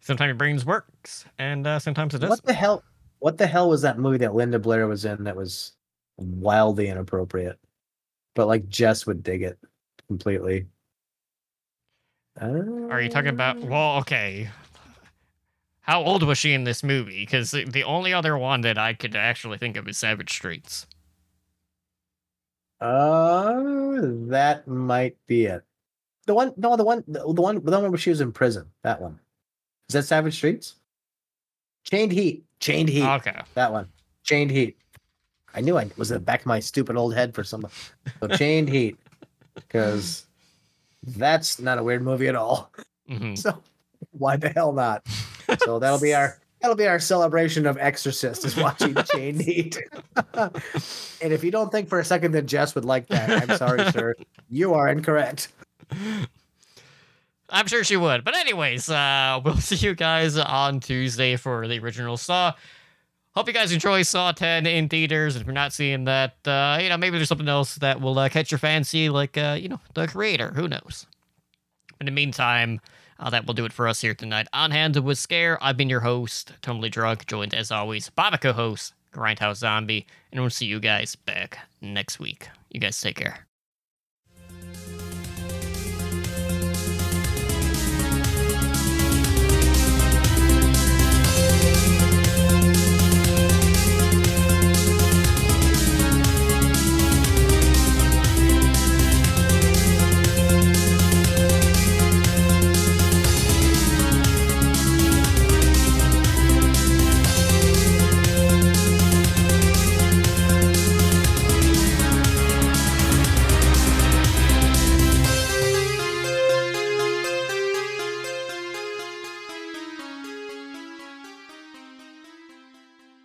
Sometimes your brains works, and uh, sometimes it doesn't. What the hell? What the hell was that movie that Linda Blair was in that was wildly inappropriate? But like Jess would dig it completely. Are you talking about? Uh, Well, okay. How old was she in this movie? Because the, the only other one that I could actually think of is Savage Streets. Uh, that might be it. The one, no, the one, the one, the one where she was in prison. That one. Is that Savage Streets? Chained Heat. Chained Heat. Okay. That one. Chained Heat. I knew I was in the back of my stupid old head for some. So Chained *laughs* Heat, because that's not a weird movie at all. hmm *laughs* So why the hell not? So that'll be our that'll be our celebration of Exorcist is watching *laughs* Chained Heat. and if you don't think for a second that Jess would like that, I'm sorry, sir. You are incorrect. I'm sure she would. But anyways, uh, we'll see you guys on Tuesday for the original Saw. Hope you guys enjoy Saw 10 in theaters. And if you're not seeing that, uh, you know, maybe there's something else that will uh, catch your fancy, like, uh, you know, the creator. Who knows? In the meantime, uh, that will do it for us here tonight. On Hand with Scare, I've been your host, Totemlydrunk, joined as always by my co host, Grindhouse Zombie, and we'll see you guys back next week. You guys take care.